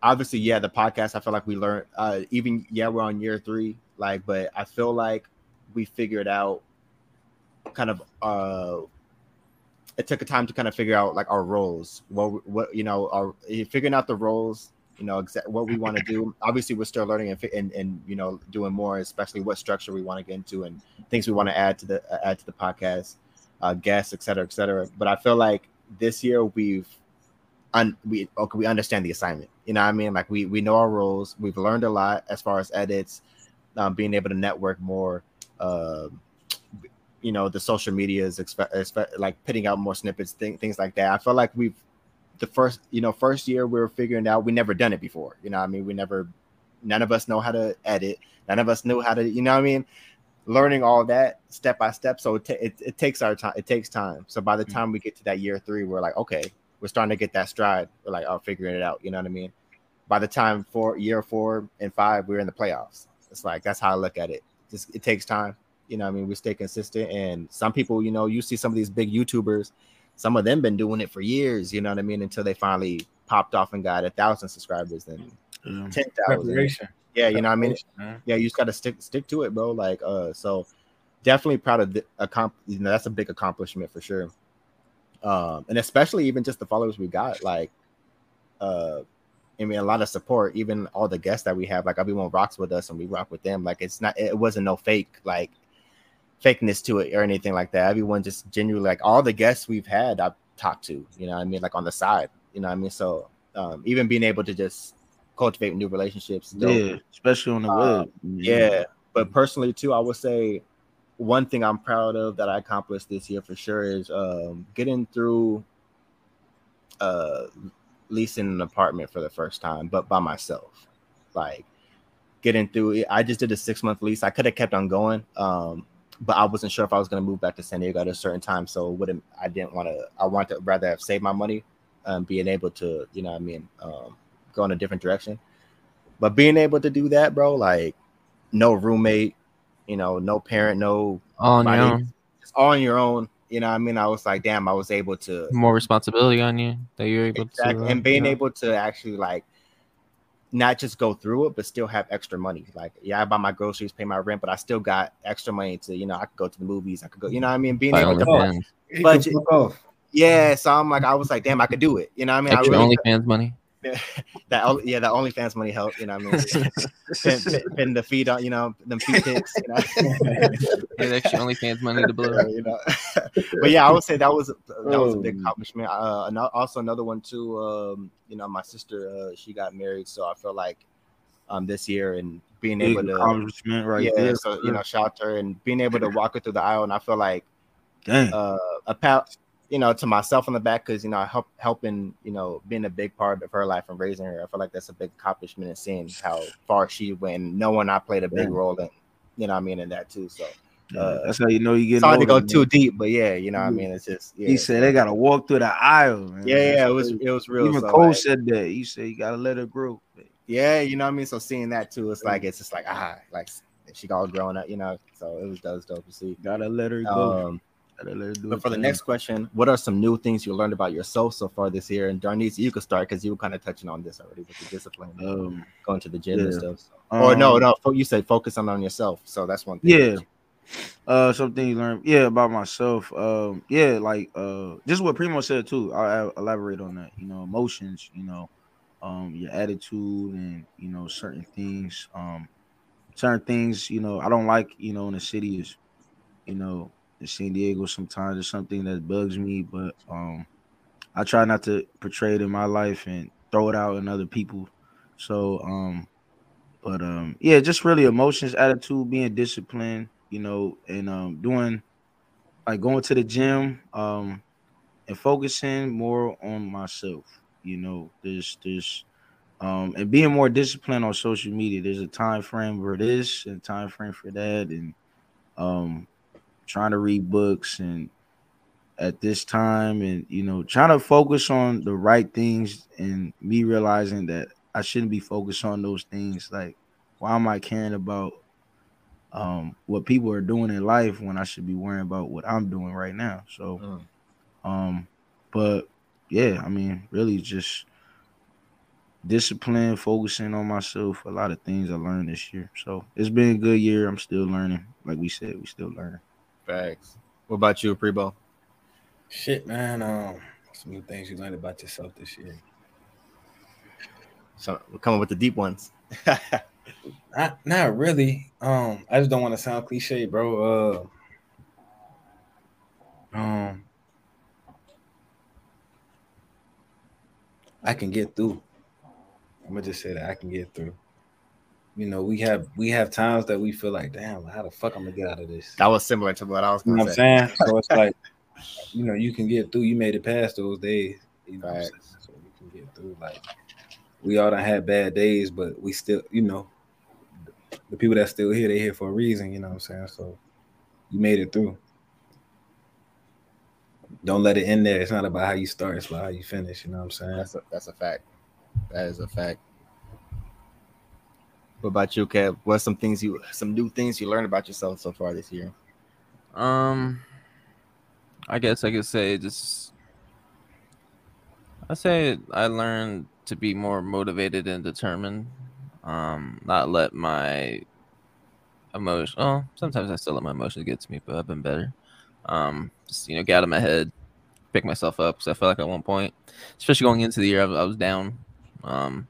Obviously, yeah, the podcast. I feel like we learned. Uh, even yeah, we're on year three. Like, but I feel like we figured out kind of uh it took a time to kind of figure out like our roles. What what you know our figuring out the roles you know exactly what we want to do. Obviously we're still learning and, and and you know doing more especially what structure we want to get into and things we want to add to the uh, add to the podcast uh guests et cetera et cetera. But i feel like this year we've un, we okay we understand the assignment. You know what i mean? Like we we know our roles. We've learned a lot as far as edits um, being able to network more um you know the social media is expe- expe- like putting out more snippets thing, things like that. I feel like we've the first you know first year we were figuring out we never done it before. You know i mean we never none of us know how to edit. None of us knew how to you know what i mean? Learning all that step by step. So it, ta- it, it takes our time it takes time. So by the Mm. time we get to that year three we're like okay we're starting to get that stride. We're like oh figuring it out. You know what i mean? By the time four year four and five we're in the playoffs. It's like that's how i look at it. Just it takes time you know i mean we stay consistent and some people you know you see some of these big youtubers some of them been doing it for years you know what i mean until they finally popped off and got a thousand subscribers and Yeah. 10,000 yeah you know what i mean man. yeah, you just got to stick stick to it, bro. Like, uh, so definitely proud of the accomp. You know, that's a big accomplishment for sure. Um, and especially even just the followers we got, like, uh, I mean, a lot of support. Even all the guests that we have, like everyone rocks with us, and we rock with them. Like, it's not, it wasn't no fake. Like, fakeness to it or anything like that. Everyone just genuinely like all the guests we've had I've talked to, you know what I mean, like on the side, you know what I mean? So um, even being able to just cultivate new relationships. dope. Yeah, especially on the Uh, web. Yeah, but personally too, I would say one thing I'm proud of that I accomplished this year for sure is um, getting through uh, leasing an apartment for the first time, but by myself. Like getting through it. I just did a six month lease. I could have kept on going, um, but I wasn't sure if I was going to move back to San Diego at a certain time. So wouldn't I didn't want to. I wanted to rather have saved my money, um, being able to, you know, what I mean, um, go in a different direction. But being able to do that, bro, like no roommate, you know, no parent, no All on your own. just all on your own. You know, what I mean, I was like, damn, I was able to More responsibility on you that you're able exactly, to. uh, and being you know. able to actually like not just go through it, but still have extra money. Like, yeah, I buy my groceries, pay my rent, but I still got extra money to, you know, I could go to the movies, I could go, you know, what I mean, being able to, OnlyFans. He But can you- fuck off. yeah. So I'm like, I was like, damn, I could do it. You know, what I mean, I Extra really OnlyFans money. that, only- yeah, the OnlyFans money helped. You know, what I mean, pin, pin, pin the feet on, you know, them feet pics. You know. Get extra OnlyFans money to blow. you know. but yeah, I would say that was that was a big Oh. accomplishment. Uh, and also another one too. Um, you know, my sister uh, she got married, so I feel like um this year and being Big able to accomplishment right yeah, there. so you know, shout her and being able to walk her through the aisle, and I feel like Dang. uh a pat you know to myself on the back because you know I help helping you know being a big part of her life and raising her. I feel like that's a big accomplishment and seeing how far she went, knowing I played a big Yeah. role in you know I mean in that too. So uh, that's how you know you get. sorry to go too deep, but yeah, you know what I mean. It's just yeah, He said they gotta walk through the aisle. Man. yeah, yeah. It was it was real. Even so, Cole like, said that. He said you gotta let her grow. yeah, you know what I mean. So seeing that too, it's like it's just like ah, like she got all grown up, you know. So it was dope, dope to see. Gotta let her go. Um, gotta let her do but for the next question, what are some new things you learned about yourself so far this year? And Darnice, you could start because you were kind of touching on this already with the discipline, um, going to the gym and stuff. So. or no, um, no, you said focus on on yourself. So that's one thing. Yeah. Uh, something you learned, yeah, about myself. Um, yeah, like uh, just what Premo said too. I'll elaborate on that. You know, emotions. You know, um, your attitude, and you know, certain things. Um, certain things. You know, I don't like. You know, in the city is, you know, in San Diego. Sometimes it's something that bugs me, but um, I try not to portray it in my life and throw it out in other people. So um, but um, yeah, just really emotions, attitude, being disciplined, you know, and um, doing like going to the gym, um, and focusing more on myself. You know, there's there's um, and being more disciplined on social media. There's a time frame for this and time frame for that, and um, trying to read books and at this time, and you know, trying to focus on the right things, and me realizing that I shouldn't be focused on those things. Like, why am I caring about um, what people are doing in life when I should be worrying about what I'm doing right now? So, Mm. um, but yeah, I mean, really just discipline, focusing on myself. A lot of things I learned this year. So it's been a good year. I'm still learning. Like we said, we still learning. Facts. What about you, Premo? Shit, man. Um, some new things you learned about yourself this year. So we're coming with the deep ones. Not, not really. Um, I just don't want to sound cliche, bro. Uh, um, I can get through. I'm gonna just say that I can get through. You know, we have we have times that we feel like, damn, how the fuck I'm gonna get out of this? that was similar to what I was You know going what I'm saying? So it's like, you know, you can get through. You made it past those days. You know what I'm saying? Facts. So you can get through. Like we all done had bad days, but we still, you know, the people that still here, they here for a reason. You know what I'm saying? So you made it through. Don't let it end there. It's not about how you start. It's about how you finish. You know what I'm saying? That's a that's a fact. That is a fact. What about you, Kev? What some things you some new things you learned about yourself so far this year? Um, I guess I could say just. I say I learned to be more motivated and determined. Um, not let my emotion. Oh, sometimes I still let my emotions get to me, but I've been better. Um, just you know, get out of my head, pick myself up because I felt like at one point, especially going into the year, I I was down. Um,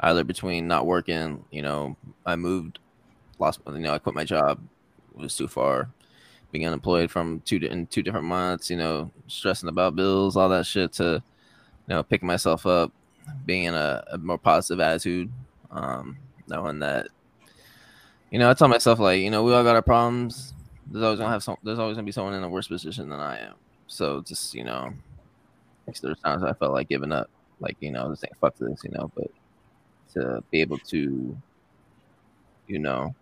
either between not working, you know, I moved, lost, you know, I quit my job, it was too far being unemployed from two in two different months, you know, stressing about bills, all that shit, to you know, picking myself up, being in a, a more positive attitude, um, knowing that, you know, I tell myself like, you know, we all got our problems. There's always gonna have some. There's always gonna be someone in a worse position than I am. So just you know, there's times I felt like giving up, like you know, just saying fuck this, you know, but to be able to, you know,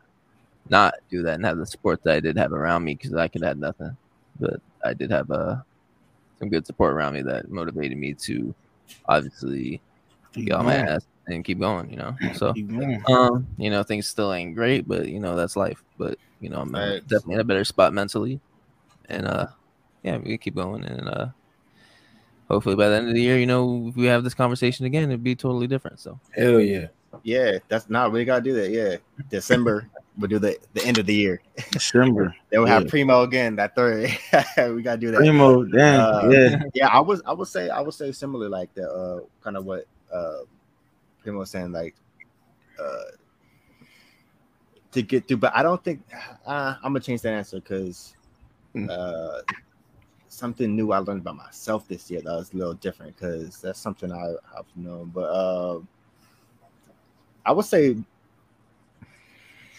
not do that and have the support that I did have around me because I could have nothing, but I did have uh, some good support around me that motivated me to obviously Keep get on my ass and keep going, you know. So um, you know, things still ain't great, but you know, that's life. But you know, I'm uh, Facts. definitely in a better spot mentally. And uh yeah, we can keep going and uh hopefully by the end of the year, you know, if we have this conversation again, it'd be totally different. So Hell yeah. Yeah, that's not we gotta do that. Yeah, December we'll do the the end of the year. December. Then we'll have Yeah. Premo again that third. we gotta do that. Premo, damn, Uh, yeah. yeah, I was I would say I would say similar like the uh kind of what uh Premo was saying like uh to get through, but I don't think uh, I'm gonna change that answer because Hmm. uh something new I learned about myself this year that was a little different because that's something I, I've known. But uh, I would say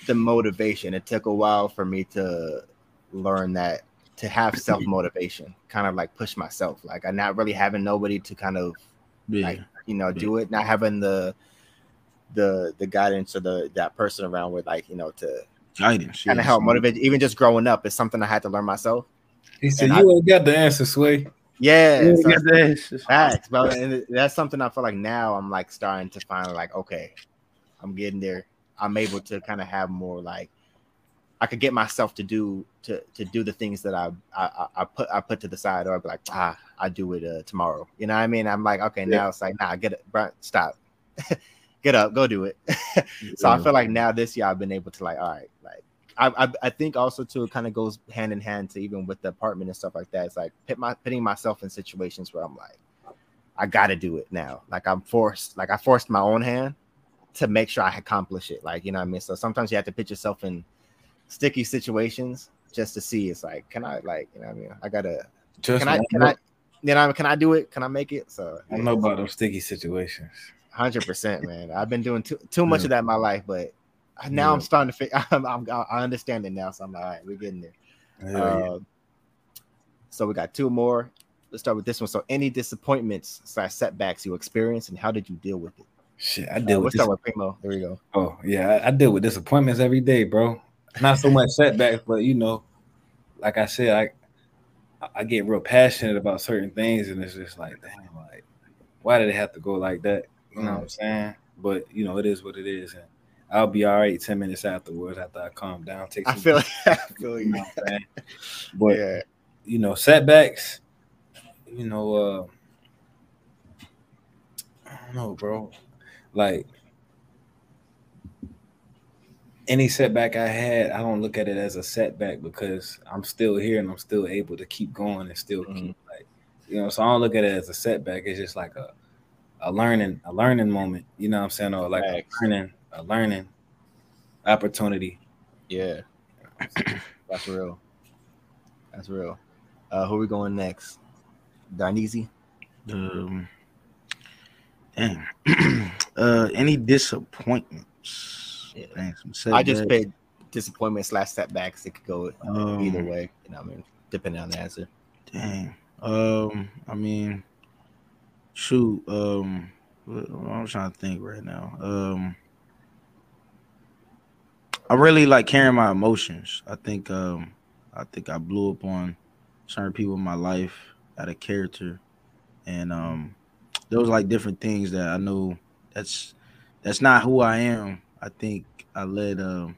the motivation. It took a while for me to learn that to have self motivation, kind of like push myself. Like I'm not really having nobody to kind of yeah. like you know do it, not having the the the guidance or the that person around with like you know to Guidance. kind of yes. help motivate. Even just growing up is something I had to learn myself. He said, And "You ain't got the answer, Sway." Yeah, Yeah, so- get. Facts, bro. And that's something I feel like now I'm like starting to find like, okay, I'm getting there. I'm able to kind of have more like I could get myself to do to to do the things that I I, I- I put I put to the side or I'd be like, ah, I do it uh, tomorrow. You know what I mean? I'm like, okay, now it's like, nah, get it, bro, stop. get up, go do it. so I feel like now this year I've been able to like, all right, like I, I, I think also too it kind of goes hand in hand to even with the apartment and stuff like that. It's like put my putting myself in situations where I'm like, I gotta do it now. Like I'm forced, like I forced my own hand to make sure I accomplish it. Like, you know what I mean? So sometimes you have to put yourself in sticky situations just to see it's like, can I like, you know what I mean? I gotta Just can I can I you know can I do it? Can I make it? So I know about those sticky situations. hundred percent, man. I've been doing too too much Yeah. of that in my life, but now I'm starting to figure. I'm, I'm, I understand it now, so I'm like, all right, we're getting there. Yeah. Uh, so we got two more. Let's start with this one. So, any disappointments slash setbacks you experienced, and how did you deal with it? Shit, I Uh, deal we'll with start with Premo. There we go. Oh yeah, I, I deal with disappointments every day, bro. Not so much setbacks, but you know, like I said, I I get real passionate about certain things, and it's just like, damn, like, why did it have to go like that? You know what I'm saying? But you know, it is what it is, and I'll be all right ten minutes afterwards after I calm down. Take I feel, I feel you know what I'm saying? But yeah, you know, setbacks, you know, uh I don't know, bro. Like any setback I had, I don't look at it as a setback because I'm still here and I'm still able to keep going and still keep like you know, so I don't look at it as a setback. It's just like a a learning, a learning moment, you know what I'm saying? Or like a learning, a learning opportunity. yeah. That's real. That's real. Uh, who we going next? Dineasy. Um, dang. uh, any disappointments? Yeah. Dang, I just paid disappointment slash setbacks. It could go Um, either way. You know, I mean, depending on the answer. Dang. Um, I mean, shoot. Um, what- I'm trying to think right now. Um, I really like carrying my emotions. I think. Um, I think I blew up on certain people in my life out of character, and um, was like different things that I know that's that's not who I am. I think I let um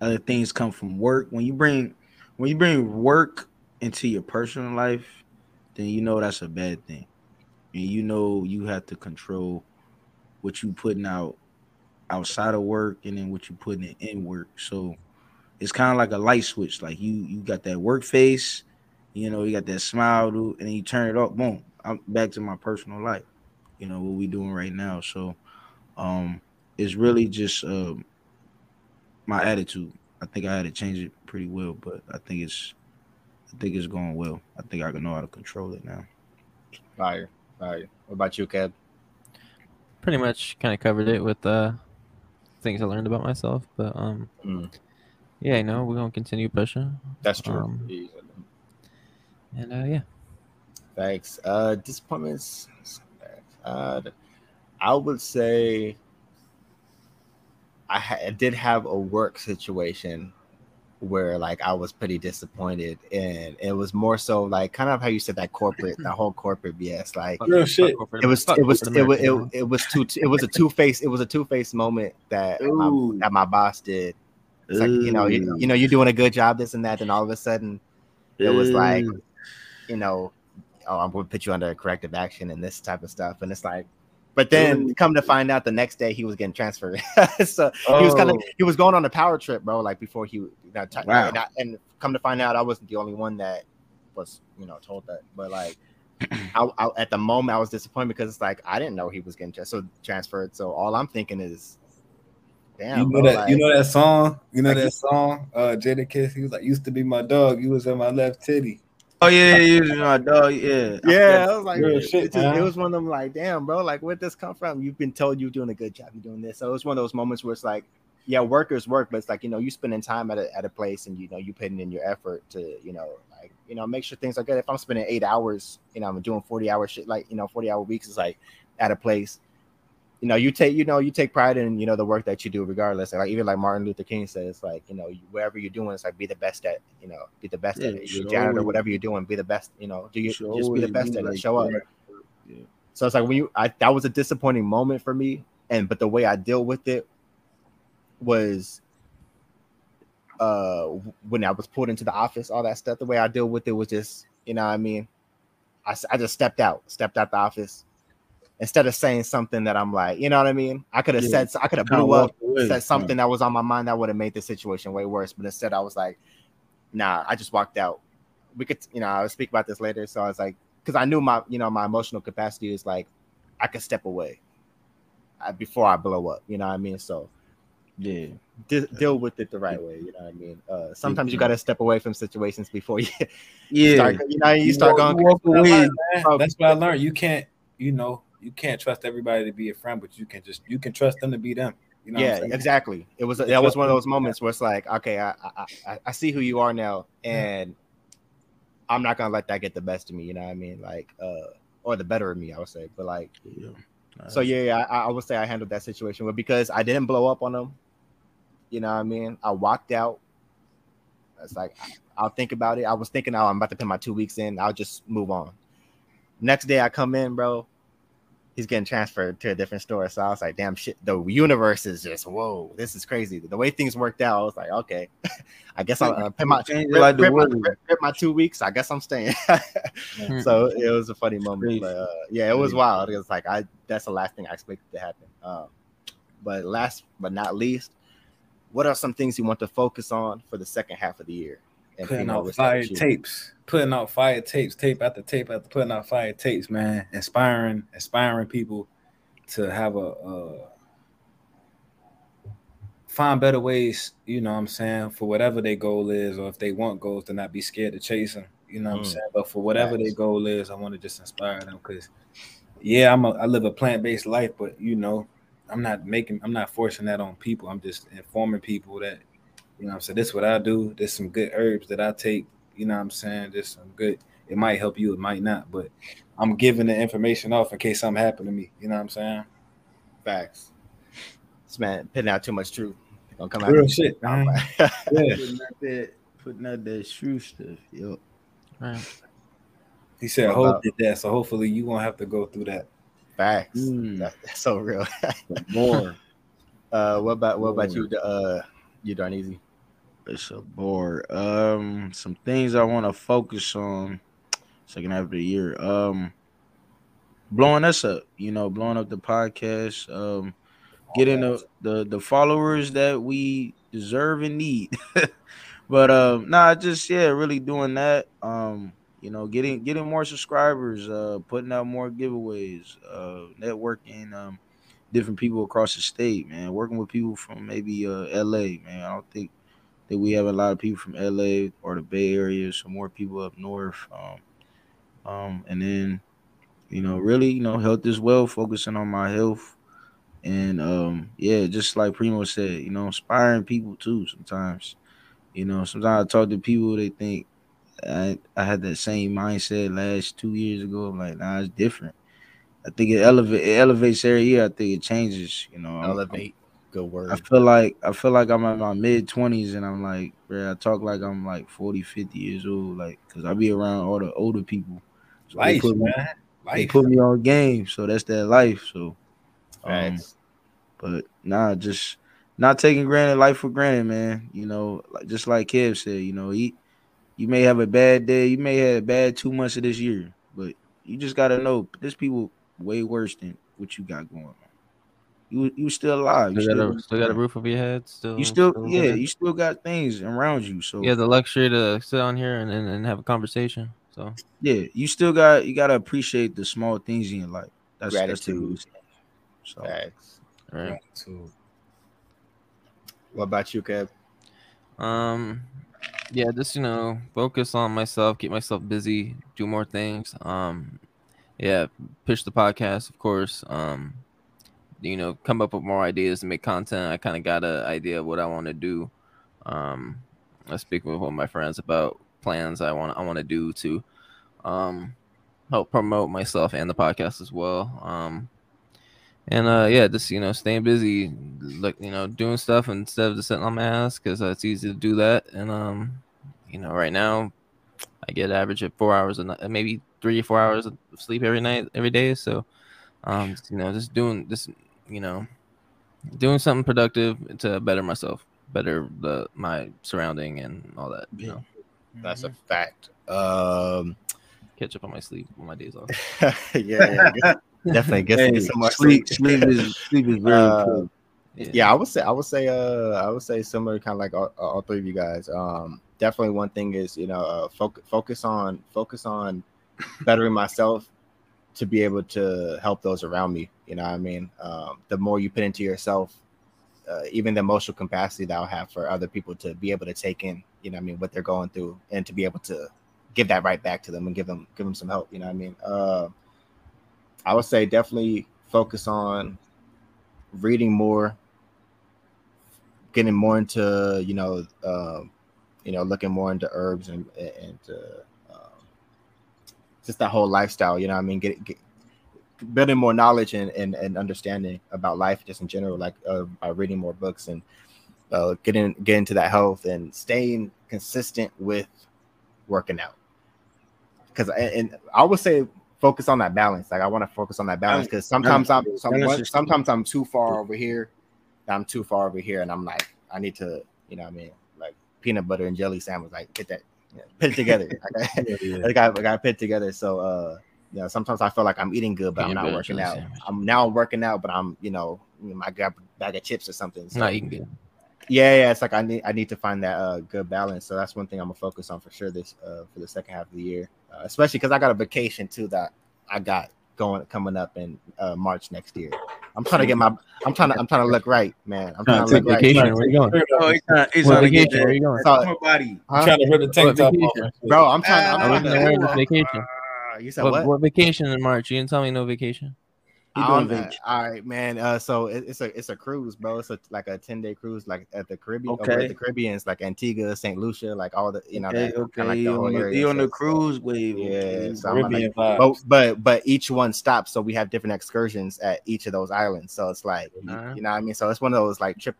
other things come from work. When you bring when you bring work into your personal life, then you know that's a bad thing. And you know you have to control what you putting out outside of work and then what you putting in, in work. So it's kind of like a light switch. Like you you got that work face, you know, you got that smile, dude, and then you turn it off, boom. I'm back to my personal life. You know what we doing right now. So um it's really just um my attitude. I think I had to change it pretty well, but I think it's I think it's going well. I think I can know how to control it now. Fire, fire. What about you, Kev? Pretty much kind of covered it with uh things I learned about myself, but um, Mm. yeah, you know, we're gonna continue pushing, That's true. Um, and uh, yeah, Thanks. Uh, disappointments. Uh, I would say I, ha- I did have a work situation where like I was pretty disappointed, and it was more so like kind of how you said that corporate, that whole corporate BS. Like Real shit. it was, it was, it was, it, it was two, it was a two face, it was a two face moment that my, that my boss did. It's like you know, you, you know, you're doing a good job, this and that, and all of a sudden it was like, you know, oh, I'm going to put you under corrective action and this type of stuff. And it's like, but then Ooh. come to find out the next day he was getting transferred. so he was kind of Oh. he was going on a power trip, bro. Like before he, you know, t- Wow. and, I, and come to find out, I wasn't the only one that was, you know, told that. But like, I, I, at the moment, I was disappointed because it's like I didn't know he was getting tra- so transferred. So all I'm thinking is, damn, you know bro, that you know that song? You know like that song? Uh Jadakiss, he was like, used to be my dog, you was in my left titty. Oh yeah, yeah, yeah, my dog. Yeah, I Yeah, I was like, it, shit, just- it was one of them like, damn, bro, like where'd this come from? You've been told you're doing a good job, you're doing this. So it was one of those moments where it's like, yeah, workers work, but it's like, you know, you spending time at a, at a place and you know, you putting in your effort to, you know, like, you know, make sure things are good. If I'm spending eight hours, you know, I'm doing 40 hour shit, like, you know, 40 hour weeks is like at a place, you know, you take, you know, you take pride in, you know, the work that you do regardless. and Like even like Martin Luther King says, like, you know, wherever you're doing, it's like be the best at, you know, be the best Yeah, at it. you janitor, always- whatever you're doing, be the best, you know, do you should just be the best be at it, show up. Yeah. So it's like when you, I that was a disappointing moment for me, and but the way I deal with it was, uh, when I was pulled into the office, all that stuff. The way I deal with it was just, you know, what I mean, I, I just stepped out, stepped out the office, instead of saying something that I'm like, you know what I mean. I could have Yeah. said, I could have blew up, away. said something that was on my mind that would have made the situation way worse. But instead, I was like, nah, I just walked out. We could, you know, I'll speak about this later. So I was like, because I knew my, you know, my emotional capacity is like, I could step away uh, before I blow up. You know what I mean? So Yeah, de- deal with it the right way. You know what I mean? Uh, sometimes you Mhm. got to step away from situations before you yeah. start. You know, you start walk- going. you walk That's what I away. That's what I learned. You can't, you know, you can't trust everybody to be a friend, but you can just you can trust them to be them. You know yeah, exactly. It was that was one of those moments where it's like, okay, I I, I, I see who you are now, and I'm not gonna let that get the best of me. You know what I mean? Like, uh, or the better of me, I would say. But like, Yeah. so yeah, yeah I, I would say I handled that situation well because I didn't blow up on them. You know what I mean? I walked out. It's like I- I'll think about it. I was thinking, oh, I'm about to put my two weeks in. I'll just move on. Next day I come in, bro. He's getting transferred to a different store. So I was like, damn shit. The universe is just whoa. This is crazy. The way things worked out, I was like, okay. I guess I'll uh, pay my, rip, like rip my, rip- rip my two weeks. I guess I'm staying. Hmm. so it was a funny moment. But uh, yeah, it was wild. It was like I that's the last thing I expected to happen. Um, but last but not least, what are some things you want to focus on for the second half of the year? And putting out fire tapes, putting out fire tapes, tape after tape after putting out fire tapes, man. Inspiring, inspiring people to have a uh, find better ways. You know what I'm saying for whatever their goal is, or if they want goals, to not be scared to chase them. You know what I'm Mm. saying. But for whatever their goal is, I want to just inspire them because, yeah, I'm a I live a plant based life, but you know. I'm not making, I'm not forcing that on people. I'm just informing people that you know what I'm saying? This is what I do. There's some good herbs that I take. You know what I'm saying? There's some good. It might help you, it might not, but I'm giving the information off in case something happened to me. You know what I'm saying? Facts. This man putting out too much truth. Gonna come out. Real shit, man. Alright. Yeah. Putting out that, putting out that true stuff. Yo, Right. He said, What "Hold about- did that." So hopefully you won't have to go through that. Facts. Mm. That- that's so real. more. uh, what about what about you? Uh, you darn easy. It's a bore. Um, some things I want to focus on second half of the year. Um, blowing us up. You know, blowing up the podcast. Um, getting the, the the followers that we deserve and need. but um, nah, just yeah, really doing that. Um, you know, getting getting more subscribers. Uh, putting out more giveaways. Uh, networking. Um, different people across the state. Man, working with people from maybe uh L.A. Man, I don't think that we have a lot of people from LA or the Bay Area, some more people up north. Um, um, and then, you know, really, you know, health is well, focusing on my health. And um, yeah, just like Premo said, you know, inspiring people too sometimes. You know, sometimes I talk to people, they think I, I had that same mindset last two years ago. I'm like, nah, it's different. I think it elevate it elevates every year. I think it changes. You know, I'm- Elevate. Good word. I feel like I feel like I'm in my mid twenties and I'm like, bro, I talk like I'm like 40, 50 years old, like, cause I be around all the older people. So they Life, put me, man. they Life. put me on game, so that's their life. So, um, but nah, just not taking granted life for granted, man. You know, like just like Kev said, you know, he, you may have a bad day, you may have a bad two months of this year, but you just gotta know there's people way worse than what you got going on. You you still alive. You Still got, a, still got a roof over your head. Still, you still yeah, living. you still got things around you. So you have the luxury to sit on here and, and, and have a conversation. So yeah, you still got you gotta appreciate the small things in your life. That's that's the Gratitude. biggest. So Facts. right. Gratitude. What about you, Kev? Um, yeah, just you know, focus on myself, keep myself busy, do more things. Um, yeah, push the podcast, of course. Um, you know, come up with more ideas to make content. I kind of got an idea of what I want to do. Um, I speak with one of my friends about plans I want I want to do to um help promote myself and the podcast as well. Um, and uh, yeah, just you know, staying busy, like you know, doing stuff instead of just sitting on my ass because uh, it's easy to do that. And um, you know, right now, I get average of four hours a night, maybe three or four hours of sleep every night, every day. So, um, you know, just doing this, you know, doing something productive to better myself, better the my surrounding and all that. You know, That's a fact. Um, catch up on my sleep on my days off. yeah, yeah, definitely get, Hey, get some sleep, sleep. sleep is sleep is very Uh, important. yeah, I would say I would say uh I would say similar kind of like all, all three of you guys. Um, definitely one thing is you know uh, focus focus on focus on bettering myself to be able to help those around me. You know what I mean? Um, the more you put into yourself, uh, even the emotional capacity that I'll have for other people to be able to take in, you know I mean, what they're going through and to be able to give that right back to them and give them give them some help. You know what I mean? Uh, I would say definitely focus on reading more, getting more into you know, um, you know, looking more into herbs and and uh, just that whole lifestyle. You know, what I mean, get, get building more knowledge and, and and understanding about life just in general, like uh, by reading more books and uh, getting get into that health and staying consistent with working out. Because and I would say focus on that balance. Like I want to focus on that balance because sometimes I'm some, sometimes I'm too far over here. I'm too far over here, and I'm like I need to, you know, what I mean, like peanut butter and jelly sandwich, like get that, put it together. I, Yeah, yeah. I got I got put it together. So uh, you know, sometimes I feel like I'm eating good, but I'm not working out. sandwich. I'm now working out, but I'm you know, I grab a bag of chips or something. So, Not eating good. yeah, yeah, it's like I need I need to find that uh, good balance. So that's one thing I'm gonna focus on for sure this uh, for the second half of the year, uh, especially because I got a vacation too that I got going coming up in uh, March next year. I'm trying to get my I'm trying to I'm trying to look right, man. I'm trying to Take look right. vacation. Where you going? Oh, he's trying, he's What trying to get vacation? Where that you going? So- summer body. Huh? trying to rip the tank top vacation? off. bro. I'm trying. I'm Ah, trying to. aware of this vacation. Uh, you said What, what? what vacation in March? You didn't tell me no vacation. All right, man. Uh, so it, it's a it's a cruise, bro. It's a, like a ten day cruise, like at the Caribbean. over Okay. at the Caribbean, it's like Antigua, Saint Lucia, like all the you know Okay, that okay. like whole on he on the cruise wave. Yeah, so I'm like, but but but each one stops, so we have different excursions at each of those islands. So it's like you- Uh-huh. you know what I mean. So it's one of those like trip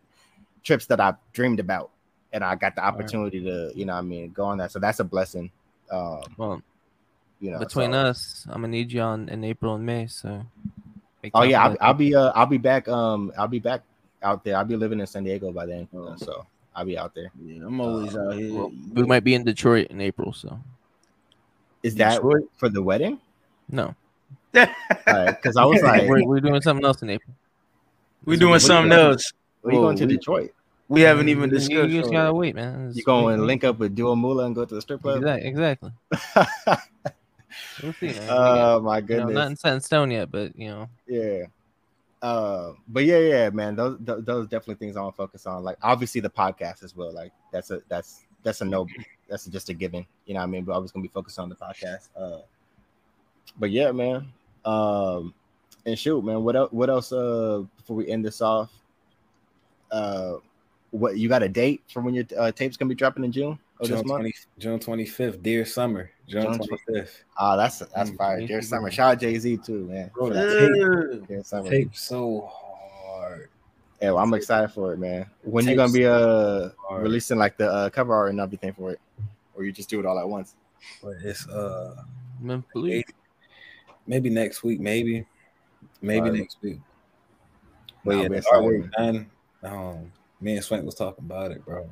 trips that I've dreamed about, and I got the opportunity to you know what I mean go on that. So that's a blessing. Um, Well, you know, between so- us, I'm gonna need you on in April and May. So. Make Oh yeah, I'll. I'll be uh I'll be back um I'll be back out there. I'll be living in San Diego by then, uh, Oh. so I'll be out there. Yeah, I'm always out here. Well, we might be in Detroit in April. So Is that Detroit? for the wedding? no, Because I was like, we're, we're doing something else in April. We're doing something else. We're you going to we- Detroit? We haven't even You- discussed. You, just gotta wait, man. You going to link up with Duo Mula and go to the strip club?" Exactly. exactly. We'll see, man. We got- oh my you know, goodness! nothing set in stone yet, but you know, yeah. Uh, but yeah, yeah, man, those those, those definitely things I want to focus on. Like obviously the podcast as well. Like that's a that's that's a no, that's just a given. You know what I mean? But I was gonna be focused on the podcast. Uh, but yeah, man. Um, and shoot, man, what else? What else? Uh, before we end this off, uh, what you got a date for when your uh, tape's gonna be dropping in June? Oh, June this month? 20, June 25th, Dear Summer. June June 25th. Ah, that's that's Mm, fire. thank Dear Summer. Shout out Jay Z too, man. Bro, Shout out the tape, Summer. tape so hard. Yeah, well, I'm excited for it, man. When you gonna be uh hard. releasing like the uh, cover art and everything for it, or you just do it all at once? But it's uh Man, believe. maybe next week, maybe. Maybe Alright. next week. Nah, But yeah, I'm the artwork done. Um, me and Swank was talking about it, bro.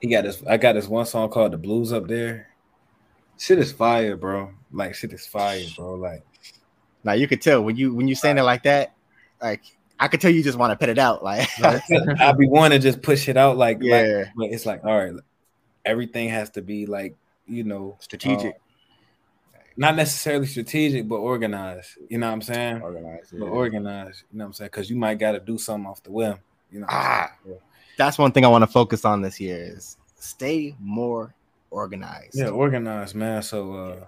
He got this. I got this one song called "The Blues" up there. Shit is fire, bro. Like shit is fire, bro. Like Now you could tell when you when you saying it like that, like I could tell you just want to put it out, like I be wanting to just push it out, like, like yeah, but it's like, all right, everything has to be like, you know, strategic, uh, not necessarily strategic, but organized. You know what I'm saying? organized. yeah. But organized. You know what I'm saying? Because you might got to do something off the whim. You know. Ah, saying? that's one thing I want to focus on this year is stay more organized. Yeah, organized, man. So uh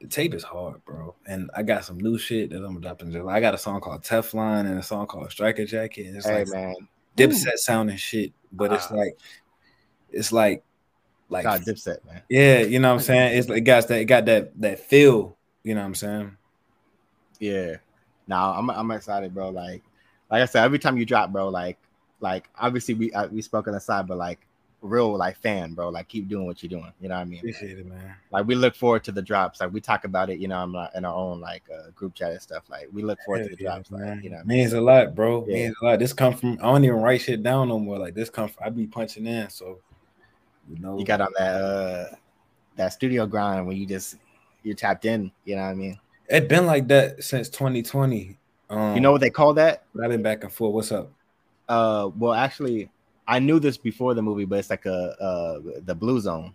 the tape is hard, bro. And I got some new shit that I'm dropping. July. I got a song called Teflon and a song called Striker Jacket. And it's hey like man, dipset sounding shit, but it's Ah. like it's like like God, Dipset, man. yeah, you know what I'm saying? It's it got that it got that that feel, you know what I'm saying? Yeah. Now I'm I'm excited, bro. Like like I said, every time you drop, bro, like like obviously we uh, we spoke on the side, but like real like fan, bro. Like keep doing what you're doing. You know what I mean? Appreciate it, man. Like we look forward to the drops. Like we talk about it, you know, I'm not in our own like uh, group chat and stuff. Like we look forward to the yeah, drops, like, you know. I mean? means a lot, bro. Yeah. Means a lot. This come from I don't even write shit down no more. Like this come from I be punching in, so you know You got on that uh that studio grind when you just you're tapped in. You know what I mean? It's been like that since 2020. Um You know what they call that? I've been back and forth. What's up? Uh, well, actually, I knew this before the movie, but it's like a uh the Blue Zone.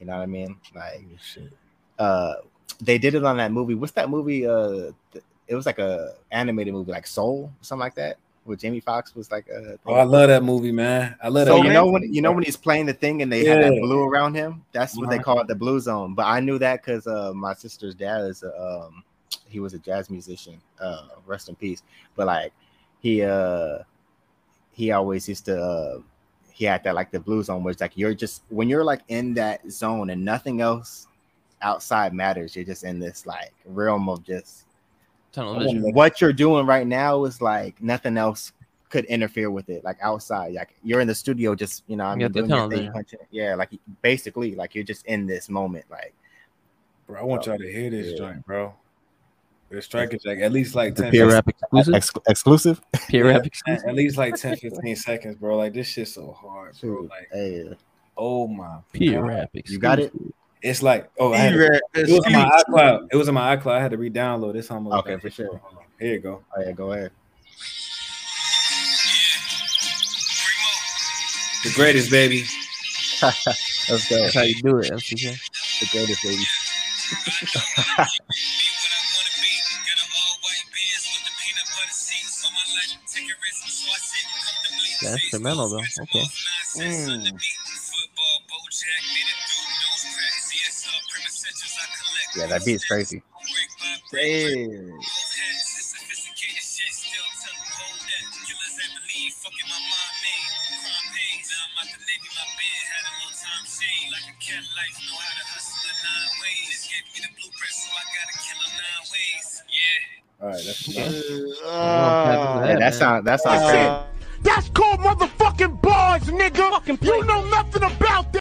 You know what I mean? Like shit. uh, they did it on that movie. What's that movie? Uh, th- it was like a animated movie, like Soul, something like that, where Jamie Foxx was like a. Oh, I love that movie, man. I love so that. you know when you know when he's playing the thing and they had that blue around him. That's what they Uh-huh. call it, the blue zone. But I knew that because uh, my sister's dad is a, um, he was a jazz musician. Uh, rest in peace. But like he uh, he always used to. Uh, he had that like the blue zone, where it's like you're just when you're like in that zone and nothing else outside matters. You're just in this like realm of just Tunnel vision. what you're doing right now is like nothing else could interfere with it. Like outside, like you're in the studio, just you know, I You mean, the doing your tunnel thing, vision. punching yeah, like basically, like you're just in this moment. Like bro. I want y'all to hear this Yeah. joint, bro. The striker jack, at least like The 10 Pure Rap exclusive. ex- exclusive. Peer Yeah, rap at, exclusive. at least like 10, 15 seconds, bro. Like this shit's so hard, bro. Like, hey, oh my Peer God. rap exclusive. you got it. It's like, oh, I had to, it was in my iCloud. It was in my iCloud. I had to re-download this. Almost Okay, for sure. Here you go. Oh yeah, go ahead. The greatest, baby. Let's go. That's how you do it. That's what. The greatest baby. The instrumental though. Okay. Mm. Yeah, that beat's crazy. Damn. All right, that's Okay. Uh, Hey, that sound that sounds uh, That's called motherfucking bars, nigga. You know nothing about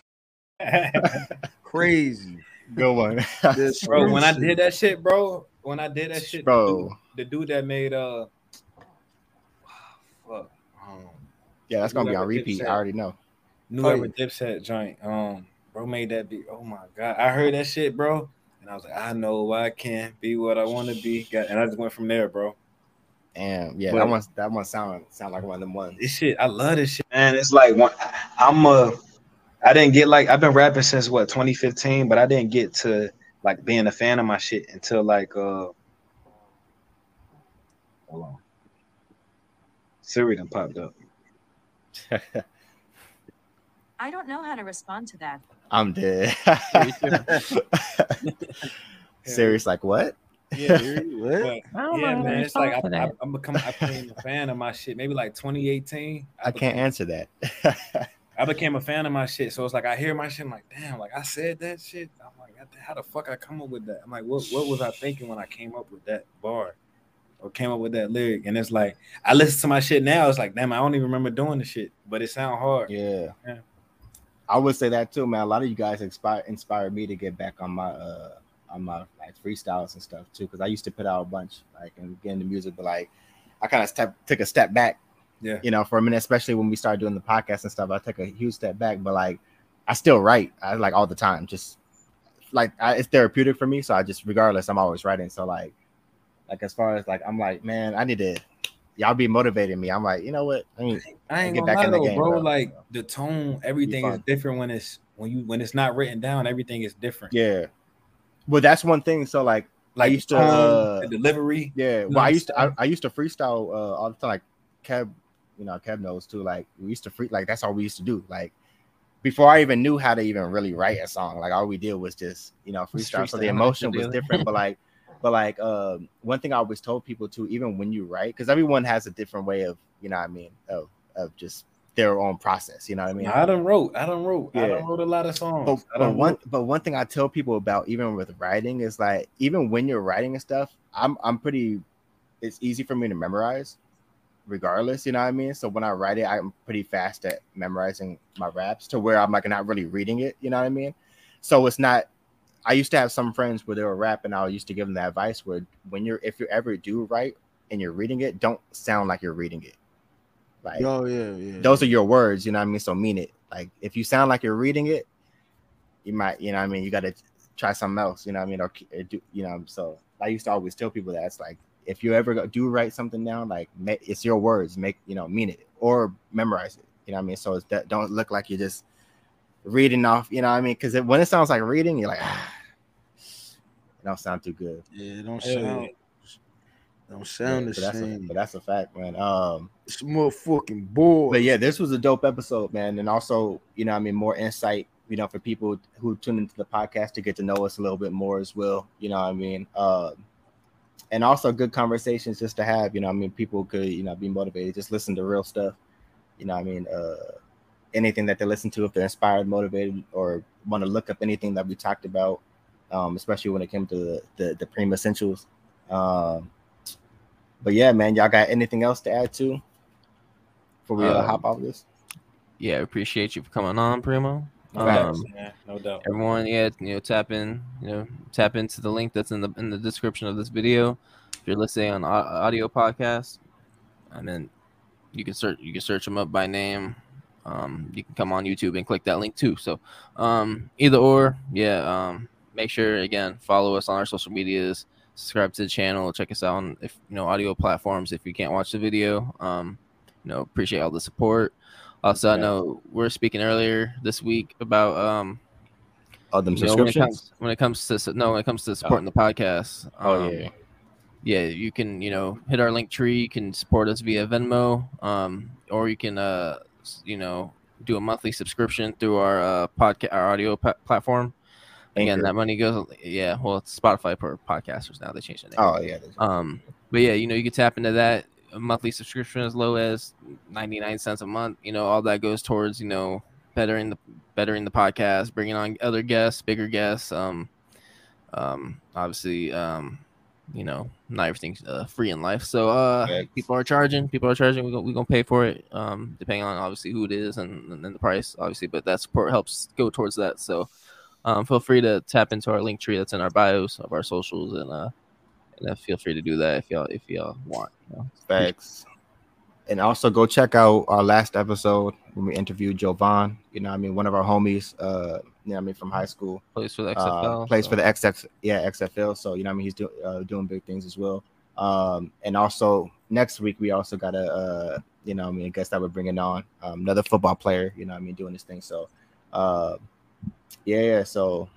that. crazy. good one, This bro. When I did that shit, bro. When I did that shit, bro. the dude that made uh, fuck, um, Yeah, that's gonna be on repeat. Dipset. I already know. New Oh, Ever Dipset joint. Um, bro made that beat. Oh my god, I heard that shit, bro, and I was like, I know I can't be what I want to be, and I just went from there, bro. Damn, yeah, But- that one that one sound sound like one of them ones. This shit, I love this shit, man. It's like one, I'm a, I didn't get like I've been rapping since what 2015, but I didn't get to like being a fan of my shit until like uh, hold on. Siri done popped up. I don't know how to respond to that. I'm dead. Me Serious, like what? Yeah, What? but I don't yeah, know man. It's like I, respond to I, that. I'm becoming, I became a fan of my shit. Maybe like 2018. I can't answer that. I became a fan of my shit. So it's like I hear my shit, I'm like, damn, like I said that shit. I'm like, how the fuck I come up with that? I'm like, what what was I thinking when I came up with that bar? Or came up with that lyric? And it's like I listen to my shit now. It's like, damn, I don't even remember doing the shit, but it sound hard. yeah. Yeah. I would say that too, man. A lot of you guys inspired inspired me to get back on my uh on my like freestyles and stuff too, because I used to put out a bunch like and get into music, but like I kind of step took a step back, Yeah. you know, for a minute, especially when we started doing the podcast and stuff. I took a huge step back, but like I still write, I like all the time, just like I, it's therapeutic for me. So I just regardless, I'm always writing. So like like as far as like I'm like, man, I need to y'all be motivating me. I'm like, you know what? I mean, I ain't get back in the though, game, bro. bro. Like the tone, everything is different when it's when you when it's not written down. Everything is different. yeah. Well, that's one thing. So like like I used to, tone, uh, the delivery. Yeah, well, what I used to I. I used to freestyle uh, all the time. Like Kev, you know, Kev knows too. Like we used to free like that's all we used to do. Like before I even knew how to even really write a song, like all we did was just you know Just freestyle. So the emotion was different, but like, but like um, one thing I always told people too, even when you write, because everyone has a different way of you know what I mean of of just their own process. You know what I mean? I done wrote. I done wrote. I Yeah. done wrote a lot of songs. But, but one wrote- but one thing I tell people about even with writing is like even when you're writing and stuff, I'm I'm pretty it's easy for me to memorize regardless, you know what I mean? So when I write it, I'm pretty fast at memorizing my raps to where I'm like not really reading it, you know what I mean? So it's not I used to have some friends where they were rapping, I used to give them the advice where when you're if you ever do write and you're reading it, don't sound like you're reading it. Like Oh yeah, yeah. those are your words, you know what I mean? So mean it. Like if you sound like you're reading it, you might, you know what I mean? You got to try something else, you know what I mean? Or, or do, you know, so I used to always tell people that it's like, if you ever go, do write something down, like ma- it's your words, make, you know, mean it or memorize it, you know what I mean? So it's that don't look like you're just reading off, you know what I mean? Because when it sounds like reading, you're like, ah, it don't sound too good. yeah, it don't Yeah. sound don't sound Yeah, the but, that's a, same. but that's a fact, man. Um, It's fucking boy. but yeah, this was a dope episode, man. And also, you know, I mean, more insight, you know, for people who tune into the podcast to get to know us a little bit more as well. You know, what I mean, um, and also good conversations just to have. You know, I mean, people could, you know, be motivated, just listen to real stuff. You know, what I mean, uh, anything that they listen to, if they're inspired, motivated, or want to look up anything that we talked about, um, especially when it came to the the, the Preme Essentials. Um, but yeah, man, y'all got anything else to add to? Before we uh, Um, hop off this. Yeah, appreciate you for coming on, Premo. no doubt, Um, man, no doubt. everyone, yeah, you know, tap in, you know, tap into the link that's in the in the description of this video. If you're listening on audio podcast, and then you can search you can search them up by name. Um, you can come on YouTube and click that link too. So, um, either or, yeah. Um, make sure again follow us on our social medias, subscribe to the channel, check us out on if you know audio platforms. If you can't watch the video, um, you know, appreciate all the support. Also, I know we're speaking earlier this week about um Oh, them you know, when it subscriptions. comes when it comes to no when it comes to supporting the podcast. oh um, yeah, yeah, you can you know hit our link tree. You can support us via Venmo, um, or you can uh you know do a monthly subscription through our uh podcast our audio platform. Again, that money goes yeah. Well, it's Spotify for podcasters now. They changed the name. Oh yeah. Um, but yeah, you know, you can tap into that a monthly subscription as low as 99 cents a month. You know, all that goes towards, you know, bettering the bettering the podcast, bringing on other guests, bigger guests. Um, um, obviously, um, you know, not everything's uh, free in life. So uh, Facts. people are charging. People are charging. We're gonna, we gonna pay for it. Um, depending on obviously who it is and, and, the price, obviously. But that support helps go towards that. So um, feel free to tap into our link tree that's in our bios of our socials and uh, and uh, feel free to do that if y'all if y'all want. You know? Facts. And also go check out our last episode when we interviewed Jovan. You know, what I mean, one of our homies. Uh, you know, what I mean, from high school. Plays for the uh, XFL. plays so- for the XX, yeah, XFL. So you know, what I mean, he's do, uh, doing big things as well. Um, and also next week we also got a, uh, you know, what I mean, I guess that we're bringing on um, another football player. You know, what I mean, doing this thing. So, uh, yeah, yeah. So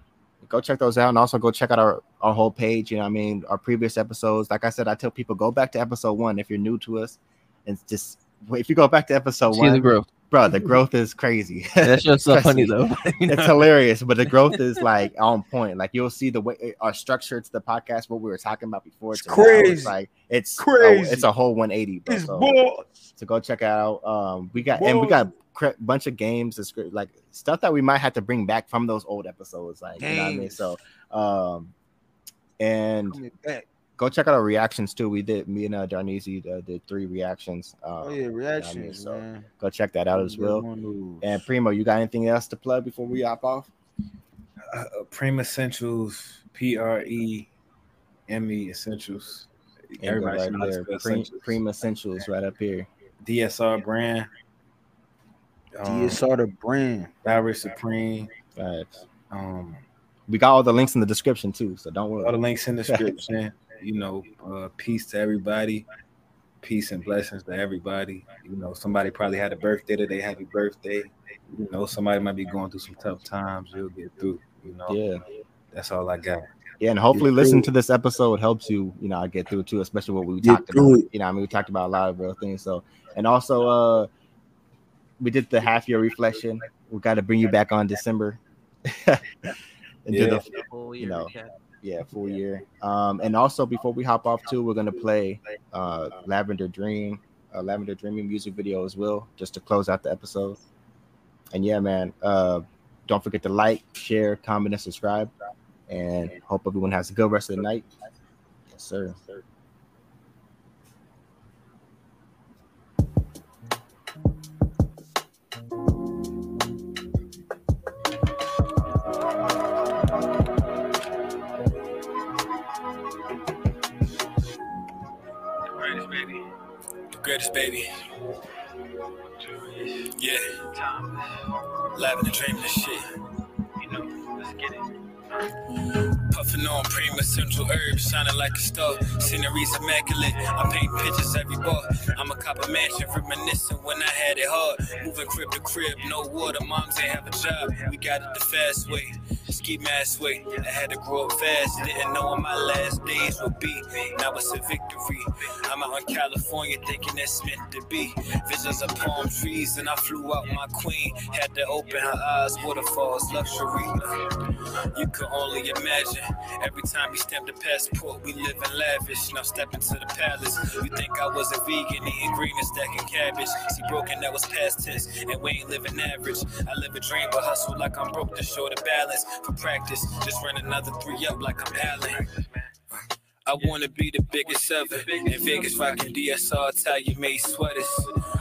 go check those out, and also go check out our our whole page. You know, I mean, our previous episodes. Like I said, I tell people go back to episode one if you're new to us, and just if you go back to episode See one, the growth. Bro, the growth is crazy. That's just so funny though. You it's hilarious, but the growth is like on point. Like you'll see the way eh, our structure to the podcast, what we were talking about before. It's now, It's crazy. like it's Crazy. A, it's a whole 180. Bro. It's So, so go check it out. Um, we got and we got a bunch of games, like stuff that we might have to bring back from those old episodes. Like you know what I mean. So, um, and. Go check out our reactions too. We did me and uh, Darnese uh, did three reactions. Um, Oh yeah, reactions, so man. go check that out as well. And Premo, you got anything else to plug before we hop off? Uh, Preme Essentials, P R E M E Essentials. Everybody right should know how to there. spell Pre- Essentials. Preme Essentials right up here. DSR brand. Um, DSR the brand. Barry Supreme. Facts. Um, We got all the links in the description too, so don't worry. all the links in the description. You know, uh, peace to everybody. Peace and blessings to everybody. You know, somebody probably had a birthday today. Happy birthday. You know, somebody might be going through some tough times. You'll get through. You know, Yeah. that's all I got. Yeah, and hopefully Get listening to this episode helps you, you know, I get through too, especially what we Get talked about. it. You know, I mean, we talked about a lot of real things. So, and also, uh, we did the half year reflection. We got to bring you back on December and do Yeah. the, you know, yeah, full year. Um, and also before we hop off too, we're gonna play uh Lavender Dream, uh, Lavender Dreaming music video as well, just to close out the episode. And yeah, man, uh, don't forget to like, share, comment, and subscribe. And hope everyone has a good rest of the night. Yes, sir. Greatest greatest baby. Yeah. Laughing and dreaming and shit. You know, let's get it. Puffing on prima central herbs, shining like a star. Scenery's immaculate. I paint pictures every bar. I'm a copper mansion, reminiscing when I had it hard. Moving crib to crib, no water. Moms ain't have a job. We got it the fast way. Ski mask way. I had to grow up fast. Didn't know what my last days would be. Now it's a victory. I'm out in California thinking that's meant to be. Visions of palm trees, and I flew out my queen. Had to open her eyes, waterfalls, luxury. You could only imagine. Every time we stamp the passport, we live in lavish. Now step into the palace. You think I was a vegan, eating green and stacking cabbage. See, broken, that was past tense, and we ain't living average. I live a dream, but hustle like I'm broke to show the balance. For practice, just run another three up like I'm Allen. I wanna be the biggest ever. In Vegas, rocking DSR Italian made sweaters.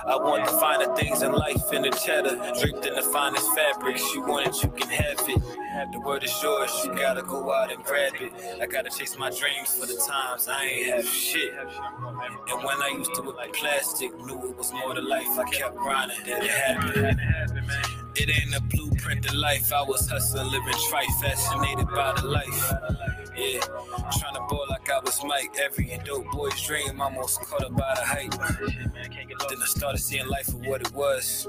I want the finer things in life in the cheddar. Draped in the finest fabrics. You want it, you can have it. The word is yours, you gotta go out and grab it. I gotta chase my dreams for the times I ain't have shit. And when I used to whip the plastic, knew it was more to life. I kept grinding, that it happened. It ain't a blueprint to life. I was hustling, living trite, fascinated by the life. Yeah, trying to ball like I was Mike. Every dope boy's dream, almost caught up by the hype. Then I started seeing life for what it was.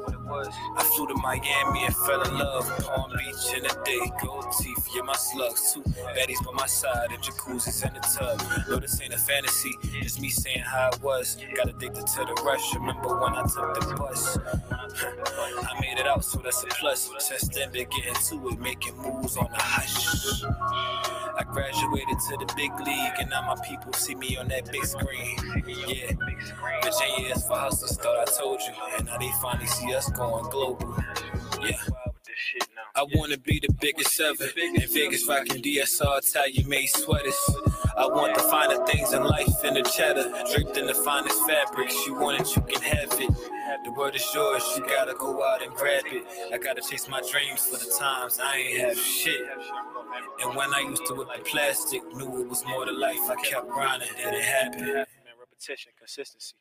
I flew to Miami and fell in love. Palm Beach in a day, gold teeth, yeah, my slugs. Two baddies by my side and jacuzzis in the tub. No, this ain't a fantasy, it's me saying how it was. Got addicted to the rush. Remember when I took the bus? I made it out, so that's a plus. Since then, been getting to it, making moves on the hush. I graduated to the big league, and now my people see me on that big screen. Yeah, Virginia is for hustlers, thought I told you, and now they finally see us going global. Yeah. I wanna be the biggest ever. In Vegas, rocking DSR Italian made sweaters. I want the finer things in life in the cheddar. Draped in the finest fabrics. You want it, you can have it. The world is yours, you gotta go out and grab it. I gotta chase my dreams for the times I ain't have shit. And when I used to whip the plastic, knew it was more to life. I kept grinding, and it happened. Repetition, consistency.